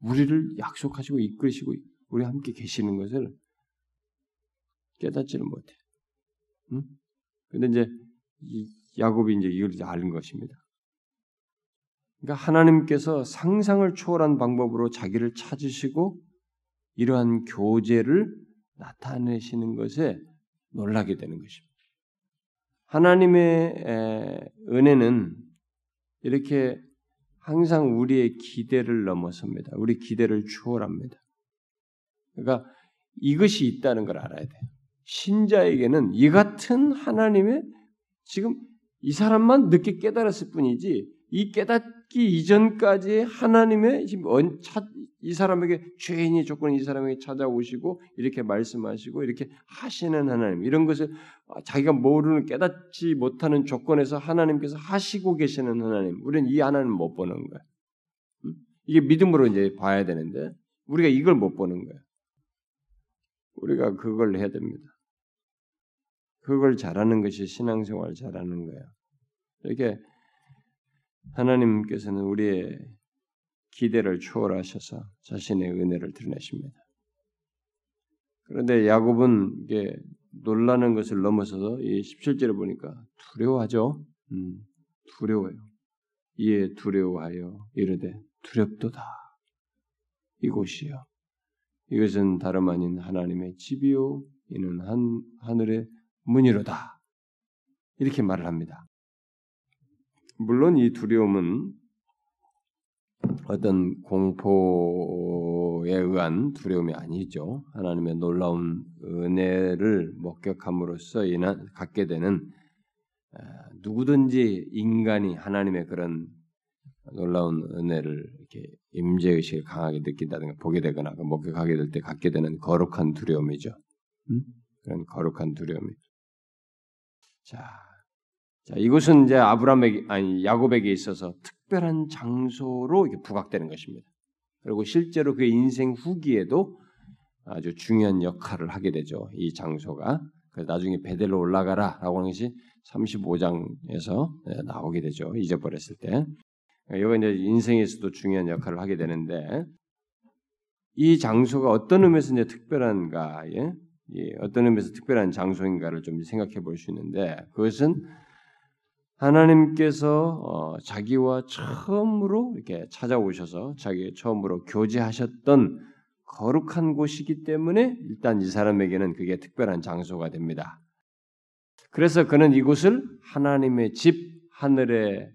우리를 약속하시고 이끄시고 우리 함께 계시는 것을 깨닫지를 못해. 응? 근데 이제 야곱이 이제 이걸 이제 아는 것입니다. 그러니까 하나님께서 상상을 초월한 방법으로 자기를 찾으시고 이러한 교제를 나타내시는 것에 놀라게 되는 것입니다. 하나님의 은혜는 이렇게 항상 우리의 기대를 넘어섭니다. 우리 기대를 추월합니다. 그러니까 이것이 있다는 걸 알아야 돼요. 신자에게는 이 같은 하나님의 지금 이 사람만 늦게 깨달았을 뿐이지 이 깨닫 기 이전까지 하나님의 이 사람에게 죄인이 조건 이 사람에게 찾아오시고 이렇게 말씀하시고 이렇게 하시는 하나님 이런 것을 자기가 모르는 깨닫지 못하는 조건에서 하나님께서 하시고 계시는 하나님 우리는 이 하나님 못 보는 거야. 이게 믿음으로 이제 봐야 되는데 우리가 이걸 못 보는 거야. 우리가 그걸 해야 됩니다. 그걸 잘하는 것이 신앙생활 잘하는 거야. 이렇게 하나님께서는 우리의 기대를 초월하셔서 자신의 은혜를 드러내십니다. 그런데 야곱은 이게 놀라는 것을 넘어서서 이 17절에 보니까 두려워하죠. 음, 두려워요. 이에 두려워하여 이르되 두렵도다. 이곳이요. 이것은 다름 아닌 하나님의 집이요. 이는 한 하늘의 문이로다. 이렇게 말을 합니다. 물론 이 두려움은 어떤 공포에 의한 두려움이 아니죠. 하나님의 놀라운 은혜를 목격함으로써 인한 갖게 되는 아, 누구든지 인간이 하나님의 그런 놀라운 은혜를 이렇게 임재 의식을 강하게 느낀다든가 보게 되거나 목격하게 될 때 갖게 되는 거룩한 두려움이죠. 음? 그런 거룩한 두려움이. 자, 자 이곳은 이제 아브라함에게 아니 야곱에게 있어서 특별한 장소로 부각되는 것입니다. 그리고 실제로 그의 인생 후기에도 아주 중요한 역할을 하게 되죠. 이 장소가. 그래서 나중에 베델로 올라가라라고 하는 것이 35장에서 나오게 되죠. 잊어버렸을 때. 이거 이제 인생에서도 중요한 역할을 하게 되는데 이 장소가 어떤 의미에서 이제 특별한가, 예? 어떤 의미에서 특별한 장소인가를 좀 생각해 볼 수 있는데 그것은 하나님께서 어, 자기와 처음으로 이렇게 찾아오셔서 자기 처음으로 교제하셨던 거룩한 곳이기 때문에 일단 이 사람에게는 그게 특별한 장소가 됩니다. 그래서 그는 이곳을 하나님의 집 하늘의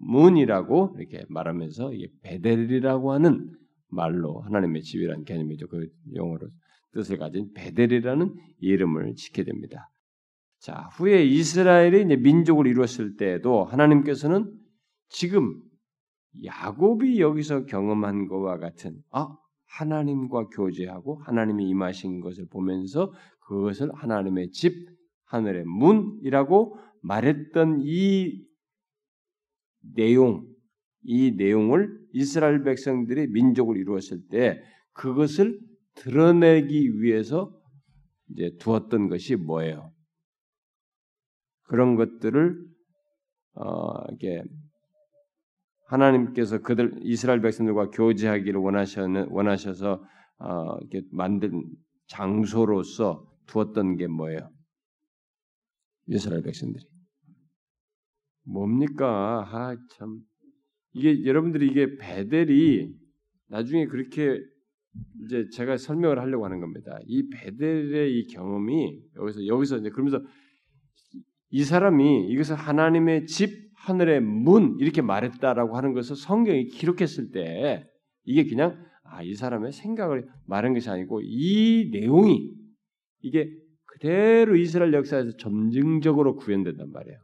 문이라고 이렇게 말하면서 이게 베델이라고 하는 말로 하나님의 집이라는 개념이죠. 그 용어로 뜻을 가진 베델이라는 이름을 짓게 됩니다. 자, 후에 이스라엘이 이제 민족을 이루었을 때에도 하나님께서는 지금 야곱이 여기서 경험한 것과 같은 아 하나님과 교제하고 하나님이 임하신 것을 보면서 그것을 하나님의 집 하늘의 문이라고 말했던 이 내용, 이 내용을 이스라엘 백성들이 민족을 이루었을 때 그것을 드러내기 위해서 이제 두었던 것이 뭐예요? 그런 것들을 어, 이게 하나님께서 그들 이스라엘 백성들과 교제하기를 원하셔는 원하셔서 어, 이렇게 만든 장소로서 두었던 게 뭐예요? 이스라엘 백성들이 뭡니까? 아, 참. 이게 여러분들이 이게 베델이 나중에 그렇게 이제 제가 설명을 하려고 하는 겁니다. 이 베델의 이 경험이 여기서 여기서 이제 그러면서 이 사람이 이것을 하나님의 집 하늘의 문 이렇게 말했다라고 하는 것을 성경이 기록했을 때 이게 그냥 아, 이 사람의 생각을 말한 것이 아니고 이 내용이 이게 그대로 이스라엘 역사에서 점증적으로 구현된단 말이에요.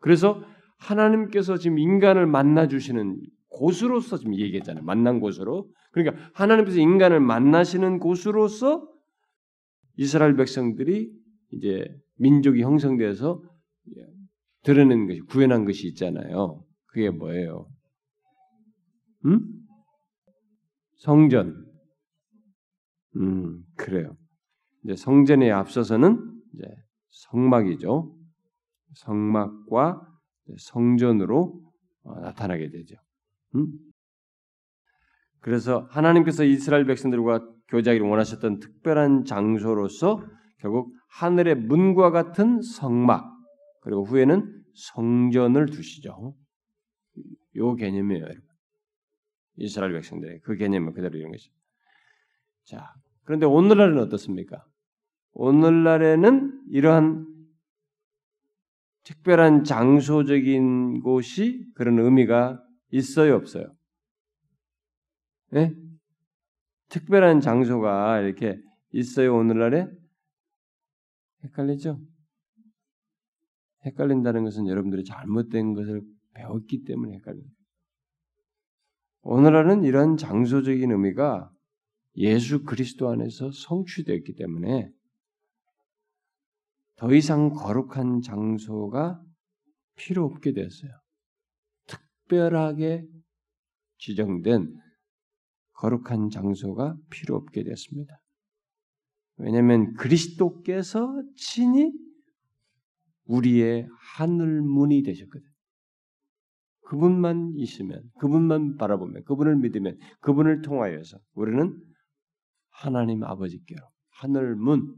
그래서 하나님께서 지금 인간을 만나 주시는 곳으로서 지금 얘기했잖아요. 만난 곳으로. 그러니까 하나님께서 인간을 만나시는 곳으로서 이스라엘 백성들이 이제 민족이 형성돼서 드러낸 것이 구현한 것이 있잖아요. 그게 뭐예요? 음? 성전. 음, 그래요. 이제 성전에 앞서서는 이제 성막이죠. 성막과 성전으로 어, 나타나게 되죠. 음? 그래서 하나님께서 이스라엘 백성들과 교제하기를 원하셨던 특별한 장소로서 결국 하늘의 문과 같은 성막 그리고 후에는 성전을 두시죠. 요 개념이에요, 여러분. 이스라엘 백성들의 그 개념을 그대로 이런 것이. 자, 그런데 오늘날은 어떻습니까? 오늘날에는 이러한 특별한 장소적인 곳이 그런 의미가 있어요, 없어요? 네? 특별한 장소가 이렇게 있어요, 오늘날에? 헷갈리죠? 헷갈린다는 것은 여러분들이 잘못된 것을 배웠기 때문에 헷갈립니다. 오늘날은 이런 장소적인 의미가 예수 그리스도 안에서 성취되었기 때문에 더 이상 거룩한 장소가 필요 없게 됐어요. 특별하게 지정된 거룩한 장소가 필요 없게 됐습니다. 왜냐하면 그리스도께서 친히 우리의 하늘 문이 되셨거든. 그분만 있으면, 그분만 바라보면, 그분을 믿으면, 그분을 통하여서 우리는 하나님 아버지께로 하늘 문,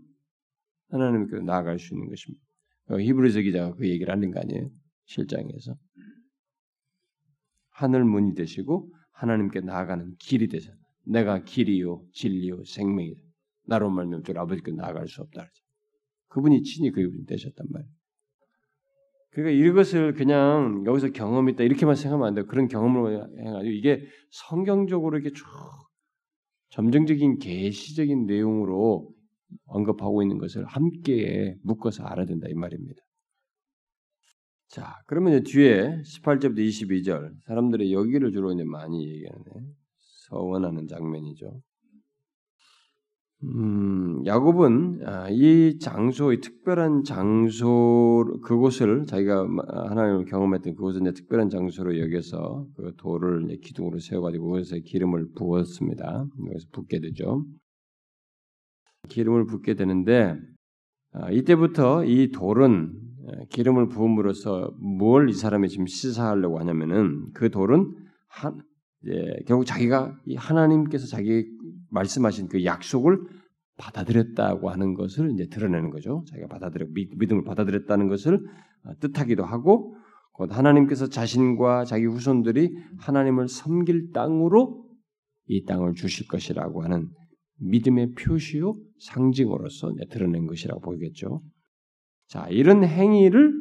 하나님께로 나아갈 수 있는 것입니다. 어, 히브리서 기자가 그 얘기를 하는 거 아니에요? 실장에서 하늘 문이 되시고 하나님께 나아가는 길이 되셔. 내가 길이요 진리요 생명이다. 나로 저 아버지께 나아갈 수 없다. 그분이 친히 그분이 되셨단 말이에요. 그러니까 이것을 그냥 여기서 경험했다 이렇게만 생각하면 안 돼요. 그런 경험으로 해가지고 이게 성경적으로 이렇게 쭉 점정적인 계시적인 내용으로 언급하고 있는 것을 함께 묶어서 알아야 된다 이 말입니다. 자, 그러면 뒤에 18절부터 22절 사람들이 여기를 주로 이제 많이 얘기하네. 서원하는 장면이죠. 음, 야곱은 아, 이 장소, 이 특별한 장소, 그곳을 자기가 하나님을 경험했던 그곳을 이제 특별한 장소로 여겨서 그 돌을 기둥으로 세워가지고 그것에 기름을 부었습니다. 여기서 붓게 되죠. 기름을 붓게 되는데 아, 이때부터 이 돌은 기름을 부음으로써 뭘 이 사람이 지금 시사하려고 하냐면은 그 돌은 한, 예, 결국 자기가 이 하나님께서 자기 말씀하신 그 약속을 받아들였다고 하는 것을 이제 드러내는 거죠. 자기가 받아들여 믿음을 받아들였다는 것을 어, 뜻하기도 하고 곧 하나님께서 자신과 자기 후손들이 하나님을 섬길 땅으로 이 땅을 주실 것이라고 하는 믿음의 표시요 상징으로서 드러낸 것이라고 보겠죠. 자, 이런 행위를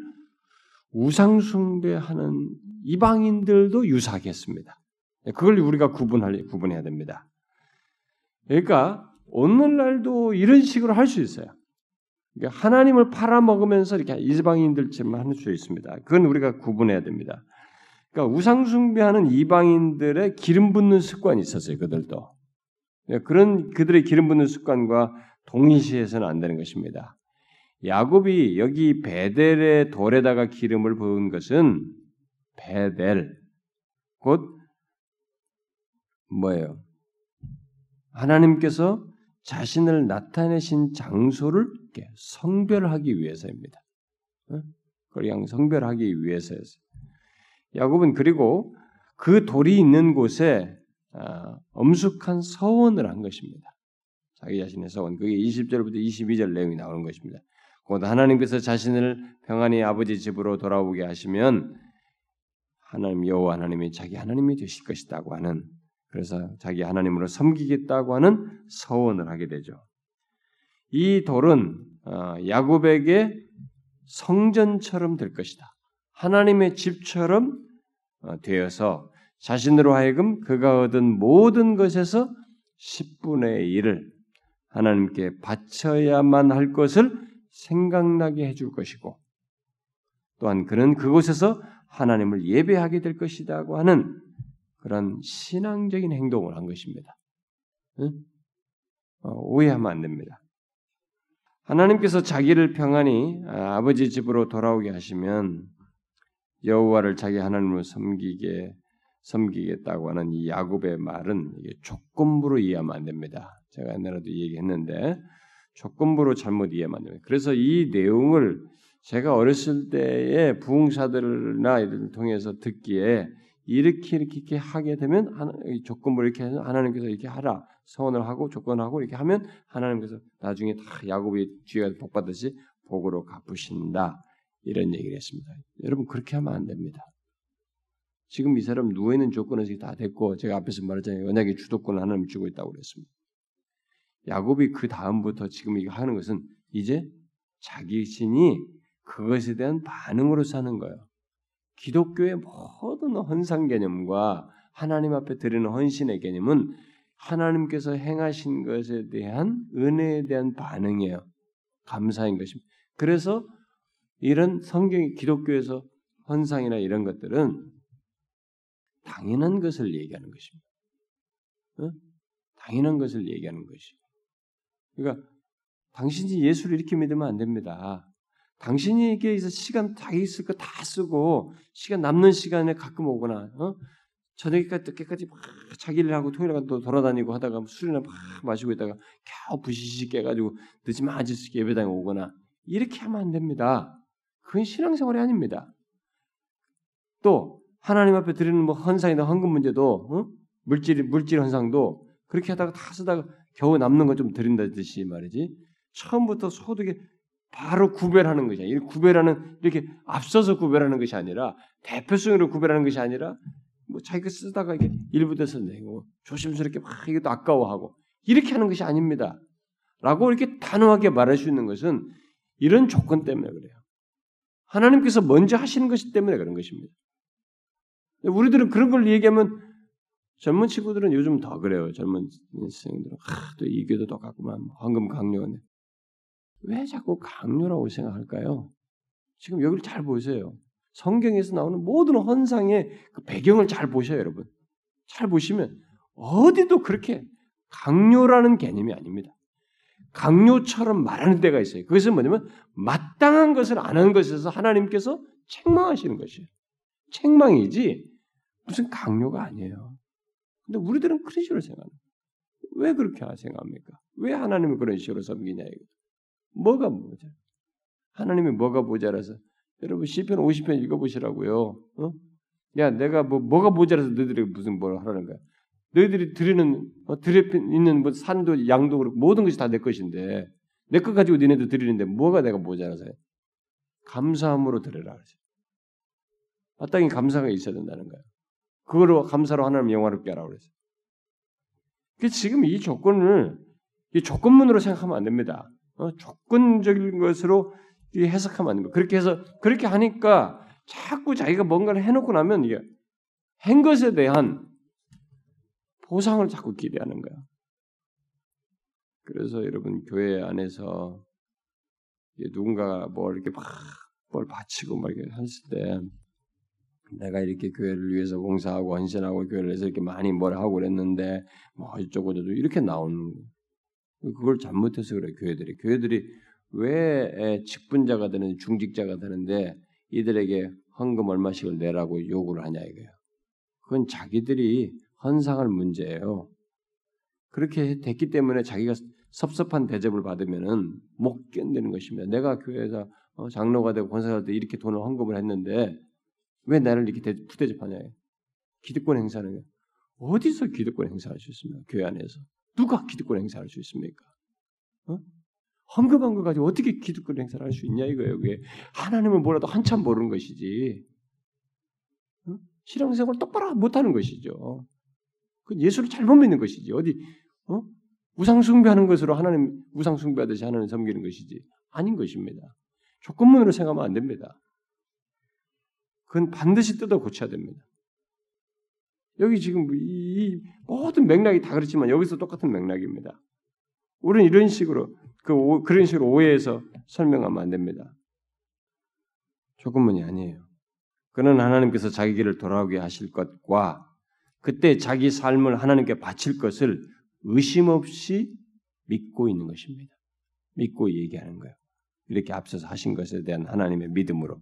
우상 숭배하는 이방인들도 유사하겠습니다. 그걸 우리가 구분할 구분해야 됩니다. 그러니까 오늘날도 이런 식으로 할 수 있어요. 그러니까 하나님을 팔아먹으면서 이렇게 이방인들처럼 할 수 있습니다. 그건 우리가 구분해야 됩니다. 그러니까 우상 숭배하는 이방인들의 기름 붓는 습관이 있었어요. 그들도 그런 그들의 기름 붓는 습관과 동일시해서는 안 되는 것입니다. 야곱이 여기 베델의 돌에다가 기름을 부은 것은 베델 곧 뭐예요? 하나님께서 자신을 나타내신 장소를 성별하기 위해서입니다. 그냥 성별하기 위해서였어요. 야곱은 그리고 그 돌이 있는 곳에 아, 엄숙한 서원을 한 것입니다. 자기 자신의 서원. 그게 20절부터 22절 내용이 나오는 것입니다. 곧 하나님께서 자신을 평안히 아버지 집으로 돌아오게 하시면 하나님 여호와 하나님이 자기 하나님이 되실 것이다고 하는 그래서 자기 하나님으로 섬기겠다고 하는 서원을 하게 되죠. 이 돌은 어, 야곱에게 성전처럼 될 것이다. 하나님의 집처럼 어, 되어서 자신으로 하여금 그가 얻은 모든 것에서 10분의 1을 하나님께 바쳐야만 할 것을 생각나게 해줄 것이고 또한 그는 그곳에서 하나님을 예배하게 될 것이다고 하는 그런 신앙적인 행동을 한 것입니다. 응? 어, 오해하면 안 됩니다. 하나님께서 자기를 평안히 아, 아버지 집으로 돌아오게 하시면 여호와를 자기 하나님으로 섬기게 섬기겠다고 하는 이 야곱의 말은 조건부로 이해하면 안 됩니다. 제가 옛날에도 얘기했는데 조건부로 잘못 이해하면 안 됩니다. 그래서 이 내용을 제가 어렸을 때에 부흥사들이나 이들을 통해서 듣기에 이렇게 이렇게, 이렇게 하게 되면 조건부 이렇게 해서 하나님께서 이렇게 하라 서원을 하고 조건하고 이렇게 하면 하나님께서 나중에 다 야곱이 뒤에 복 받듯이 복으로 갚으신다 이런 얘기를 했습니다. 여러분 그렇게 하면 안 됩니다. 지금 이 사람 누워 있는 조건은 다 됐고 제가 앞에서 말했잖아요. 언약의 주도권을 하나님 주고 있다고 그랬습니다. 야곱이 그 다음부터 지금 이거 하는 것은 이제 자기 신이 그것에 대한 반응으로 사는 거예요. 기독교의 모든 헌상 개념과 하나님 앞에 드리는 헌신의 개념은 하나님께서 행하신 것에 대한 은혜에 대한 반응이에요. 감사인 것입니다. 그래서 이런 성경 기독교에서 헌상이나 이런 것들은 당연한 것을 얘기하는 것입니다. 어? 당연한 것을 얘기하는 것이. 그러니까 당신이 예수를 이렇게 믿으면 안 됩니다. 당신에게서 시간 다 있을 거 다 쓰고 시간 남는 시간에 가끔 오거나 어? 저녁까지 늦게까지 막 자기 를 하고 토요일 또 돌아다니고 하다가 술이나 막 마시고 있다가 겨우 부시시 깨가지고 늦으면 아저씨 예배당에 오거나 이렇게 하면 안 됩니다. 그건 신앙생활이 아닙니다. 또 하나님 앞에 드리는 뭐 헌상이나 헌금 문제도 어? 물질 물질 헌상도 그렇게 하다가 다 쓰다가 겨우 남는 거 좀 드린다듯이 말이지 처음부터 소득에 바로 구별하는 것이 아니라 구별하는 이렇게 앞서서 구별하는 것이 아니라 대표성으로 구별하는 것이 아니라 뭐 자기가 쓰다가 이게 일부돼서 내고 조심스럽게 막 이것도 아까워하고 이렇게 하는 것이 아닙니다. 라고 이렇게 단호하게 말할 수 있는 것은 이런 조건 때문에 그래요. 하나님께서 먼저 하시는 것이 때문에 그런 것입니다. 우리들은 그런 걸 얘기하면 젊은 친구들은 요즘 더 그래요. 젊은 선생들은 아, 또 이교도 똑같구만. 황금 강요네. 왜 자꾸 강요라고 생각할까요? 지금 여기를 잘 보세요. 성경에서 나오는 모든 헌상의 그 배경을 잘 보셔요, 여러분. 잘 보시면 어디도 그렇게 강요라는 개념이 아닙니다. 강요처럼 말하는 데가 있어요. 그것은 뭐냐면 마땅한 것을 안 하는 것에서 하나님께서 책망하시는 것이에요. 책망이지 무슨 강요가 아니에요. 근데 우리들은 그런 식으로 생각합니다. 왜 그렇게 생각합니까? 왜 하나님을 그런 식으로 섬기냐 이거. 뭐가 모자? 하나님이 뭐가 모자라서 여러분 시편 50편 읽어보시라고요. 어? 야 내가 뭐 뭐가 모자라서 너희들이 무슨 뭘 하라는 거야? 너희들이 드리는 어, 들에 있는 뭐 산도 양도 그렇고 모든 것이 다 내 것인데 내 것 가지고 니네들 드리는데 뭐가 내가 모자라서 해? 감사함으로 드려라. 마땅히 감사가 있어야 된다는 거예요. 그거로 감사로 하나님 영화롭게 하라고 그랬어요. 그 지금 이 조건을 이 조건문으로 생각하면 안 됩니다. 어, 조건적인 것으로 해석하면 안 됩니다. 그렇게 해서 그렇게 하니까 자꾸 자기가 뭔가를 해놓고 나면 이게 한 것에 대한 보상을 자꾸 기대하는 거야. 그래서 여러분 교회 안에서 누군가가 뭐 이렇게 막 뭘 바치고 막 이렇게 했을 때 내가 이렇게 교회를 위해서 봉사하고 헌신하고 교회를 위해서 이렇게 많이 뭘 하고 그랬는데 뭐 이쪽으로 저쪽 이렇게 나오는 그걸 잘못해서 그래 교회들이 교회들이 왜 직분자가 되는 중직자가 되는데 이들에게 헌금 얼마씩을 내라고 요구를 하냐 이거예요. 그건 자기들이 헌상할 문제예요. 그렇게 됐기 때문에 자기가 섭섭한 대접을 받으면은 못 견디는 것입니다. 내가 교회에서 어, 장로가 되고 권사가 되고 이렇게 돈을 헌금을 했는데 왜 나를 이렇게 부대접하냐? 기득권 행사는 어디서 기득권 행사할 수 있습니까? 교회 안에서 누가 기득권 행사할 수 있습니까? 어? 헌금한 거 가지고 어떻게 기득권 행사를 할 수 있냐 이거예요. 그게 하나님을 몰라도 한참 모르는 것이지. 어? 신앙생활 똑바로 못하는 것이죠. 그 예수를 잘못 믿는 것이지. 어디 어? 우상 숭배하는 것으로 하나님 우상 숭배하듯이 하나님 섬기는 것이지 아닌 것입니다. 조건문으로 생각하면 안 됩니다. 그건 반드시 뜯어 고쳐야 됩니다. 여기 지금 이 모든 맥락이 다 그렇지만 여기서 똑같은 맥락입니다. 우리는 이런 식으로 그 오, 그런 식으로 오해해서 설명하면 안 됩니다. 조건문이 아니에요. 그는 하나님께서 자기 길을 돌아오게 하실 것과 그때 자기 삶을 하나님께 바칠 것을 의심 없이 믿고 있는 것입니다. 믿고 얘기하는 거예요. 이렇게 앞서서 하신 것에 대한 하나님의 믿음으로.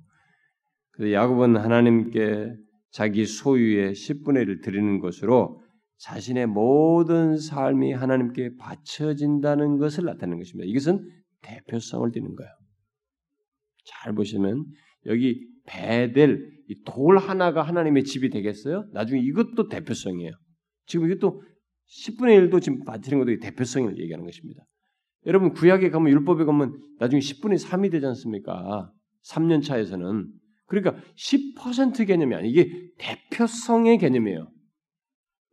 그래서 야곱은 하나님께 자기 소유의 10분의 1을 드리는 것으로 자신의 모든 삶이 하나님께 바쳐진다는 것을 나타내는 것입니다. 이것은 대표성을 띠는 거예요. 잘 보시면 여기 배될 돌 하나가 하나님의 집이 되겠어요? 나중에 이것도 대표성이에요. 지금 이것도 10분의 1도 지금 바치는 것도 대표성을 얘기하는 것입니다. 여러분 구약에 가면 율법에 가면 나중에 10분의 3이 되지 않습니까? 3년 차에서는 그러니까 10% 개념이 아니 이게 대표성의 개념이에요.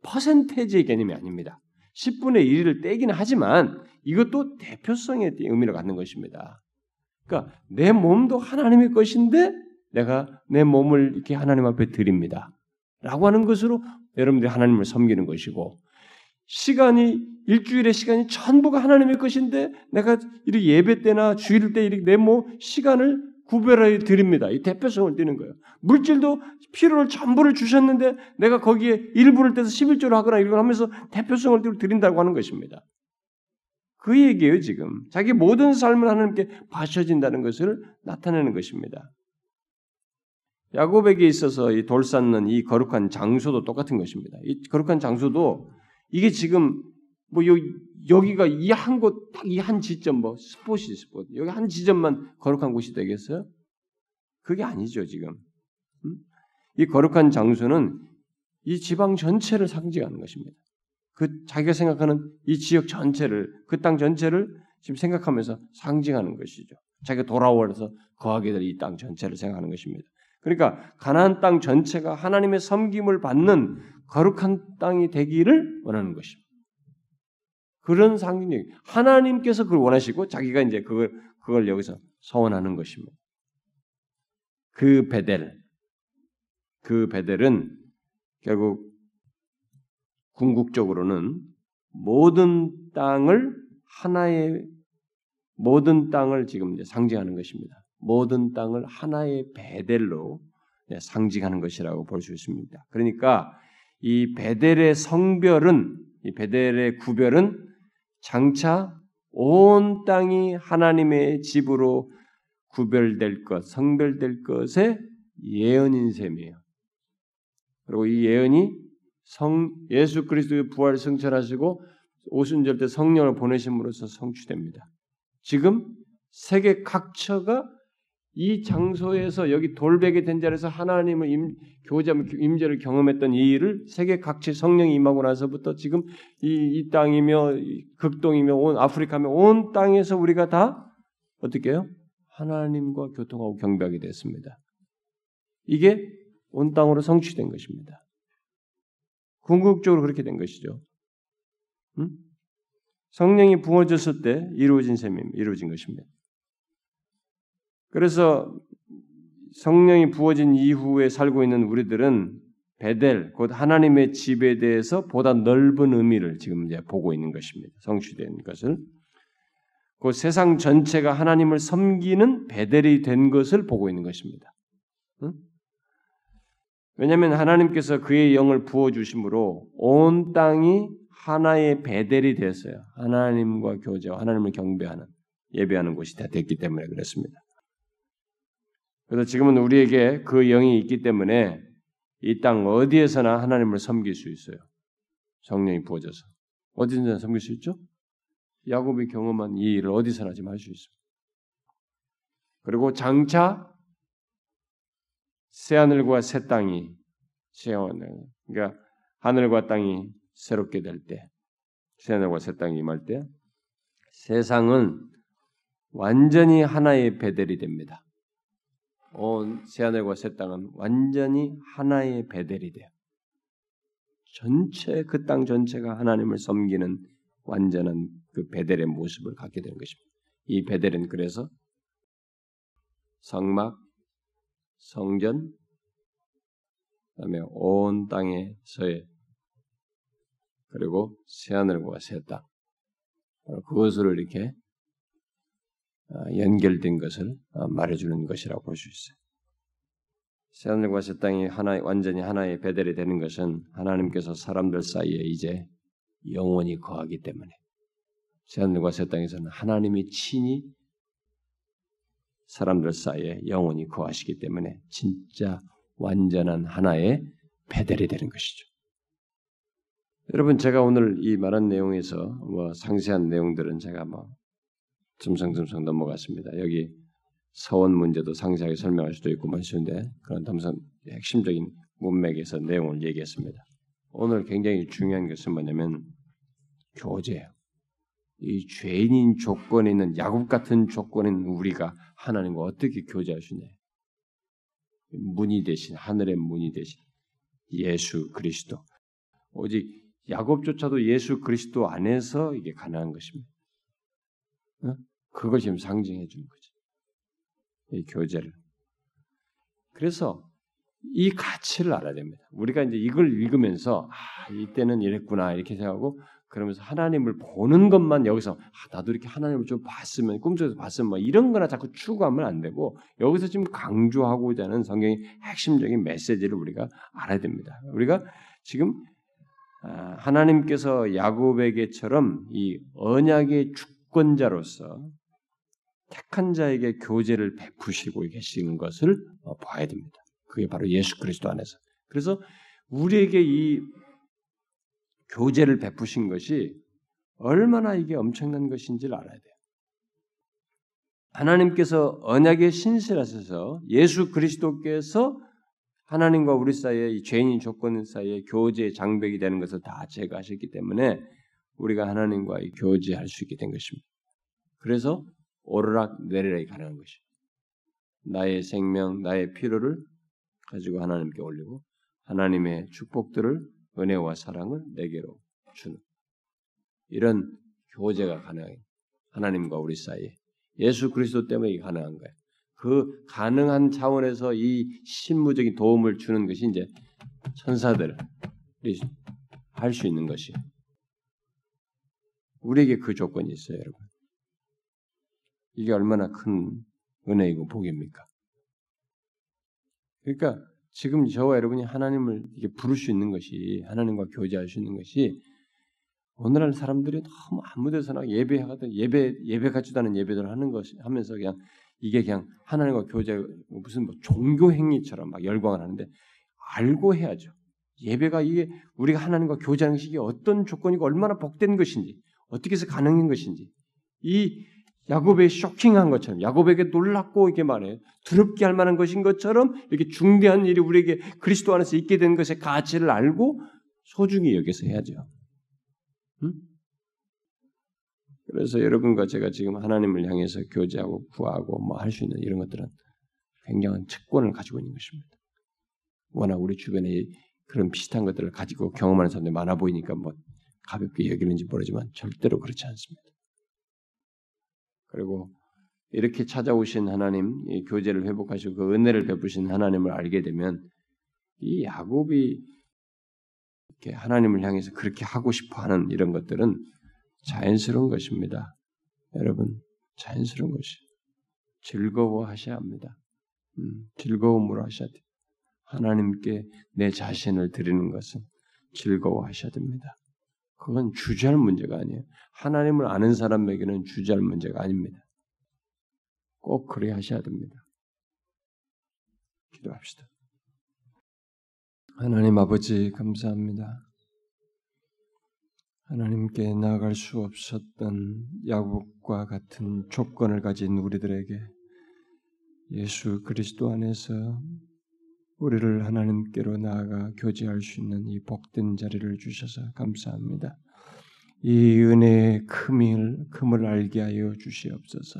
퍼센테지의 개념이 아닙니다. 10분의 1을 떼기는 하지만 이것도 대표성의 의미를 갖는 것입니다. 그러니까 내 몸도 하나님의 것인데 내가 내 몸을 이렇게 하나님 앞에 드립니다. 라고 하는 것으로 여러분들이 하나님을 섬기는 것이고 시간이 일주일의 시간이 전부가 하나님의 것인데 내가 이렇게 예배 때나 주일 때 이렇게 내몸 시간을 구별해 드립니다. 이 대표성을 띠는 거예요. 물질도 필요를 전부를 주셨는데 내가 거기에 일부를 떼서 11조를 하거나 이걸 하면서 대표성을 띠고 드린다고 하는 것입니다. 그 얘기예요, 지금. 자기 모든 삶을 하나님께 바쳐진다는 것을 나타내는 것입니다. 야곱에게 있어서 이 돌 쌓는 이 거룩한 장소도 똑같은 것입니다. 이 거룩한 장소도 이게 지금 뭐 여기, 여기가 이 한 곳, 딱 이 한 지점, 뭐 스포시 스포 여기 한 지점만 거룩한 곳이 되겠어요? 그게 아니죠 지금. 음? 이 거룩한 장소는 이 지방 전체를 상징하는 것입니다. 그 자기가 생각하는 이 지역 전체를, 그 땅 전체를 지금 생각하면서 상징하는 것이죠. 자기가 돌아오서 거하게 될 이 땅 전체를 생각하는 것입니다. 그러니까 가나안 땅 전체가 하나님의 섬김을 받는 거룩한 땅이 되기를 원하는 것입니다. 그런 상징 하나님께서 그걸 원하시고 자기가 이제 그걸 그걸 여기서 서원하는 것입니다. 그 베델 그 베델은 결국 궁극적으로는 모든 땅을 하나의 모든 땅을 지금 이제 상징하는 것입니다. 모든 땅을 하나의 베델로 상징하는 것이라고 볼 수 있습니다. 그러니까 이 베델의 성별은 이 베델의 구별은 장차 온 땅이 하나님의 집으로 구별될 것, 성별될 것의 예언인 셈이에요. 그리고 이 예언이 성 예수 그리스도의 부활 성천하시고 오순절 때 성령을 보내심으로써 성취됩니다. 지금 세계 각처가 이 장소에서 여기 돌베개 된 자리에서 하나님을 임, 교제하며 임재를 경험했던 이 일을 세계 각지 성령이 임하고 나서부터 지금 이, 이 땅이며 극동이며 온 아프리카며 온 땅에서 우리가 다 어떻게 해요? 하나님과 교통하고 경배하게 됐습니다. 이게 온 땅으로 성취된 것입니다. 궁극적으로 그렇게 된 것이죠. 음? 성령이 부어졌을 때 이루어진 셈입니다. 이루어진 것입니다. 그래서 성령이 부어진 이후에 살고 있는 우리들은 베델 곧 하나님의 집에 대해서 보다 넓은 의미를 지금 이제 보고 있는 것입니다. 성취된 것을 그 세상 전체가 하나님을 섬기는 베델이 된 것을 보고 있는 것입니다. 응? 왜냐하면 하나님께서 그의 영을 부어 주심으로 온 땅이 하나의 베델이 됐어요. 하나님과 교제와 하나님을 경배하는 예배하는 곳이 다 됐기 때문에 그렇습니다. 그래서 지금은 우리에게 그 영이 있기 때문에 이 땅 어디에서나 하나님을 섬길 수 있어요. 성령이 부어져서 어디든지 섬길 수 있죠. 야곱이 경험한 이 일을 어디서나 지금 할 수 있습니다. 그리고 장차 새 하늘과 새 땅이 새 하늘 그러니까 하늘과 땅이 새롭게 될 때, 새 하늘과 새 땅이 임할 때 세상은 완전히 하나의 베델이 됩니다. 온 새하늘과 새 땅은 완전히 하나의 베델이 돼요. 전체 그 땅 전체가 하나님을 섬기는 완전한 그 베델의 모습을 갖게 되는 것입니다. 이 베델은 그래서 성막, 성전, 그다음에 온 땅에서의 그리고 새 하늘과 새 땅, 그것으로 이렇게 어, 연결된 것을 어, 말해주는 것이라고 볼 수 있어요. 새하늘과 새 땅이 하나 완전히 하나의 베델이 되는 것은 하나님께서 사람들 사이에 이제 영원히 거하기 때문에 새하늘과 새 땅에서는 하나님이 친히 사람들 사이에 영원히 거하시기 때문에 진짜 완전한 하나의 베델이 되는 것이죠. 여러분 제가 오늘 이 말한 내용에서 뭐 상세한 내용들은 제가 뭐 듬성듬성 넘어갔습니다. 여기 서원 문제도 상세하게 설명할 수도 있고 말씀인데 그런 덤성 핵심적인 문맥에서 내용을 얘기했습니다. 오늘 굉장히 중요한 것은 뭐냐면 교제예요. 이 죄인인 조건에 있는 야곱 같은 조건인 우리가 하나님과 어떻게 교제할 수 있냐? 문이 되신 하늘의 문이 되신 예수 그리스도. 오직 야곱조차도 예수 그리스도 안에서 이게 가능한 것입니다. 그걸 지금 상징해 주는 거죠. 이 교제를. 그래서 이 가치를 알아야 됩니다. 우리가 이제 이걸 읽으면서 아, 이때는 이랬구나 이렇게 생각하고 그러면서 하나님을 보는 것만 여기서 아, 나도 이렇게 하나님을 좀 봤으면 꿈속에서 봤으면 뭐 이런 거나 자꾸 추구하면 안 되고 여기서 지금 강조하고자 하는 성경의 핵심적인 메시지를 우리가 알아야 됩니다. 우리가 지금 아, 하나님께서 야곱에게처럼 이 언약의 주권자로서 택한 자에게 교제를 베푸시고 계시는 것을 어, 봐야 됩니다. 그게 바로 예수 그리스도 안에서. 그래서 우리에게 이 교제를 베푸신 것이 얼마나 이게 엄청난 것인지를 알아야 돼요. 하나님께서 언약의 신실하셔서 예수 그리스도께서 하나님과 우리 사이에 이 죄인인 조건 사이에 교제 장벽이 되는 것을 다 제거하셨기 때문에 우리가 하나님과 교제할 수 있게 된 것입니다. 그래서 오르락 내리락이 가능한 것이. 나의 생명, 나의 필요를 가지고 하나님께 올리고 하나님의 축복들을 은혜와 사랑을 내게로 주는 이런 교제가 가능해. 하나님과 우리 사이에 예수 그리스도 때문에 가능한 거예요. 그 가능한 차원에서 이 신무적인 도움을 주는 것이 이제 천사들이 할 수 있는 것이 우리에게 그 조건이 있어요, 여러분. 이게 얼마나 큰 은혜이고 복입니까? 그러니까 지금 저와 여러분이 하나님을 이게 부를 수 있는 것이 하나님과 교제할 수 있는 것이 오늘날 사람들이 너무 아무데서나 예배하든 예배 예배 같지도 않은 예배들을 하는 것이 하면서 그냥 이게 그냥 하나님과 교제 무슨 뭐 종교 행위처럼 막 열광을 하는데 알고 해야죠. 예배가 이게 우리가 하나님과 교제하는 것이 어떤 조건이고 얼마나 복된 것인지 어떻게 해서 가능한 것인지 이 야곱의 쇼킹한 것처럼 야곱에게 놀랍고 이게 말해 두렵게 할 만한 것인 것처럼 이렇게 중대한 일이 우리에게 그리스도 안에서 있게 된 것의 가치를 알고 소중히 여기서 해야죠. 응? 그래서 여러분과 제가 지금 하나님을 향해서 교제하고 구하고 뭐 할 수 있는 이런 것들은 굉장한 특권을 가지고 있는 것입니다. 워낙 우리 주변에 그런 비슷한 것들을 가지고 경험하는 사람들이 많아 보이니까 뭐 가볍게 여기는지 모르지만 절대로 그렇지 않습니다. 그리고 이렇게 찾아오신 하나님, 교제를 회복하시고 그 은혜를 베푸신 하나님을 알게 되면 이 야곱이 이렇게 하나님을 향해서 그렇게 하고 싶어하는 이런 것들은 자연스러운 것입니다. 여러분, 자연스러운 것이 즐거워하셔야 합니다. 음, 즐거움으로 하셔야 돼요. 하나님께 내 자신을 드리는 것은 즐거워하셔야 됩니다. 그건 주저할 문제가 아니에요. 하나님을 아는 사람에게는 주저할 문제가 아닙니다. 꼭 그래 하셔야 됩니다. 기도합시다. 하나님 아버지 감사합니다. 하나님께 나아갈 수 없었던 야곱과 같은 조건을 가진 우리들에게 예수 그리스도 안에서 우리를 하나님께로 나아가 교제할 수 있는 이 복된 자리를 주셔서 감사합니다. 이 은혜의 금을, 금을 알게 하여 주시옵소서.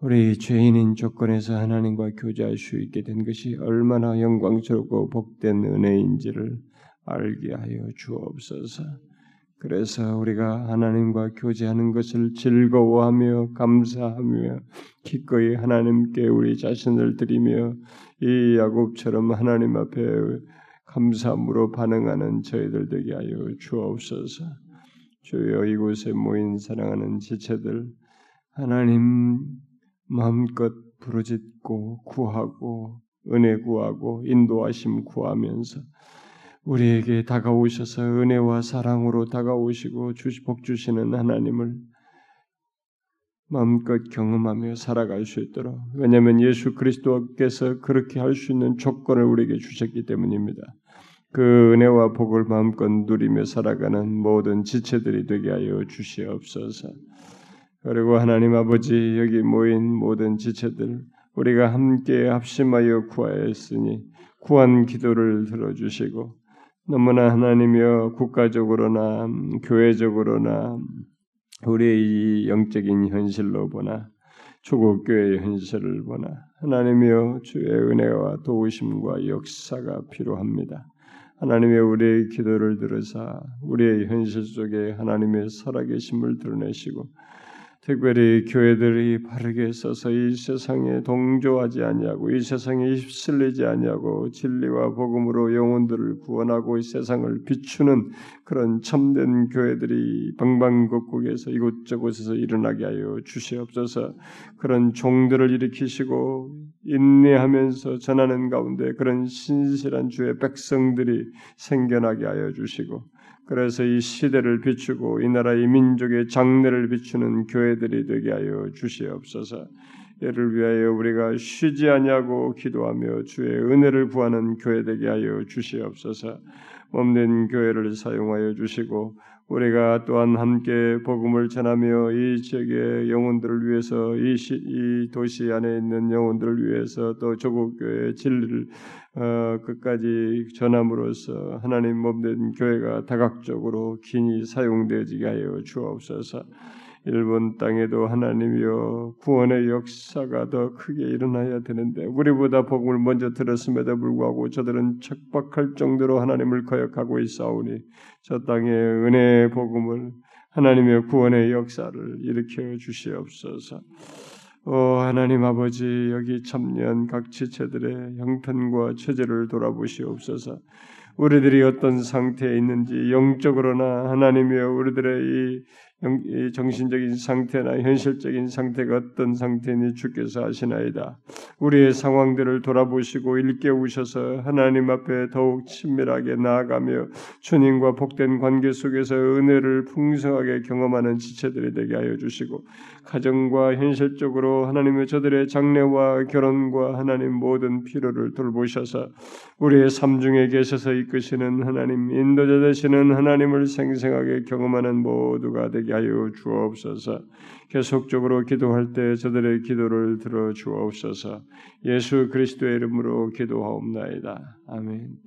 우리 죄인인 조건에서 하나님과 교제할 수 있게 된 것이 얼마나 영광스럽고 복된 은혜인지를 알게 하여 주옵소서. 그래서 우리가 하나님과 교제하는 것을 즐거워하며 감사하며 기꺼이 하나님께 우리 자신을 드리며 이 야곱처럼 하나님 앞에 감사함으로 반응하는 저희들 되게 하여 주옵소서. 주여 이곳에 모인 사랑하는 지체들 하나님 마음껏 부르짖고 구하고 은혜 구하고 인도하심 구하면서 우리에게 다가오셔서 은혜와 사랑으로 다가오시고 주시 복 주시는 하나님을 마음껏 경험하며 살아갈 수 있도록 왜냐하면 예수 그리스도께서 그렇게 할 수 있는 조건을 우리에게 주셨기 때문입니다. 그 은혜와 복을 마음껏 누리며 살아가는 모든 지체들이 되게 하여 주시옵소서. 그리고 하나님 아버지 여기 모인 모든 지체들 우리가 함께 합심하여 구하였으니 구한 기도를 들어주시고 너무나 하나님이여 국가적으로나 교회적으로나 우리의 이 영적인 현실로 보나 조국 교회의 현실을 보나 하나님이여 주의 은혜와 도우심과 역사가 필요합니다. 하나님의 우리의 기도를 들으사 우리의 현실 속에 하나님의 살아계심을 드러내시고 특별히 교회들이 바르게 서서 이 세상에 동조하지 아니하고 이 세상에 휩쓸리지 아니하고 진리와 복음으로 영혼들을 구원하고 이 세상을 비추는 그런 참된 교회들이 방방곡곡에서 이곳저곳에서 일어나게 하여 주시옵소서. 그런 종들을 일으키시고 인내하면서 전하는 가운데 그런 신실한 주의 백성들이 생겨나게 하여 주시고 그래서 이 시대를 비추고 이 나라의 민족의 장래를 비추는 교회들이 되게 하여 주시옵소서. 이를 위하여 우리가 쉬지 아니하고 기도하며 주의 은혜를 구하는 교회 되게 하여 주시옵소서. 몸된 교회를 사용하여 주시고 우리가 또한 함께 복음을 전하며 이 지역의 영혼들을 위해서 이, 시, 이 도시 안에 있는 영혼들을 위해서 또 조국 교회의 진리를 어, 끝까지 전함으로써 하나님 몸된 교회가 다각적으로 긴히 사용되어지게 하여 주옵소서. 일본 땅에도 하나님이여 구원의 역사가 더 크게 일어나야 되는데 우리보다 복음을 먼저 들었음에도 불구하고 저들은 척박할 정도로 하나님을 거역하고 있사오니 저 땅에 은혜의 복음을 하나님의 구원의 역사를 일으켜 주시옵소서. 오 하나님 아버지 여기 참여한 각 지체들의 형편과 처제를 돌아보시옵소서. 우리들이 어떤 상태에 있는지 영적으로나 하나님이여 우리들의 이 정신적인 상태나 현실적인 상태가 어떤 상태인지 주께서 아시나이다. 우리의 상황들을 돌아보시고 일깨우셔서 하나님 앞에 더욱 친밀하게 나아가며 주님과 복된 관계 속에서 은혜를 풍성하게 경험하는 지체들이 되게 하여 주시고 가정과 현실적으로 하나님의 저들의 장래와 결혼과 하나님 모든 필요를 돌보셔서 우리의 삶 중에 계셔서 이끄시는 하나님 인도자 되시는 하나님을 생생하게 경험하는 모두가 되게 하여 주옵소서. 계속적으로 기도할 때 저들의 기도를 들어 주옵소서. 예수 그리스도의 이름으로 기도하옵나이다. 아멘.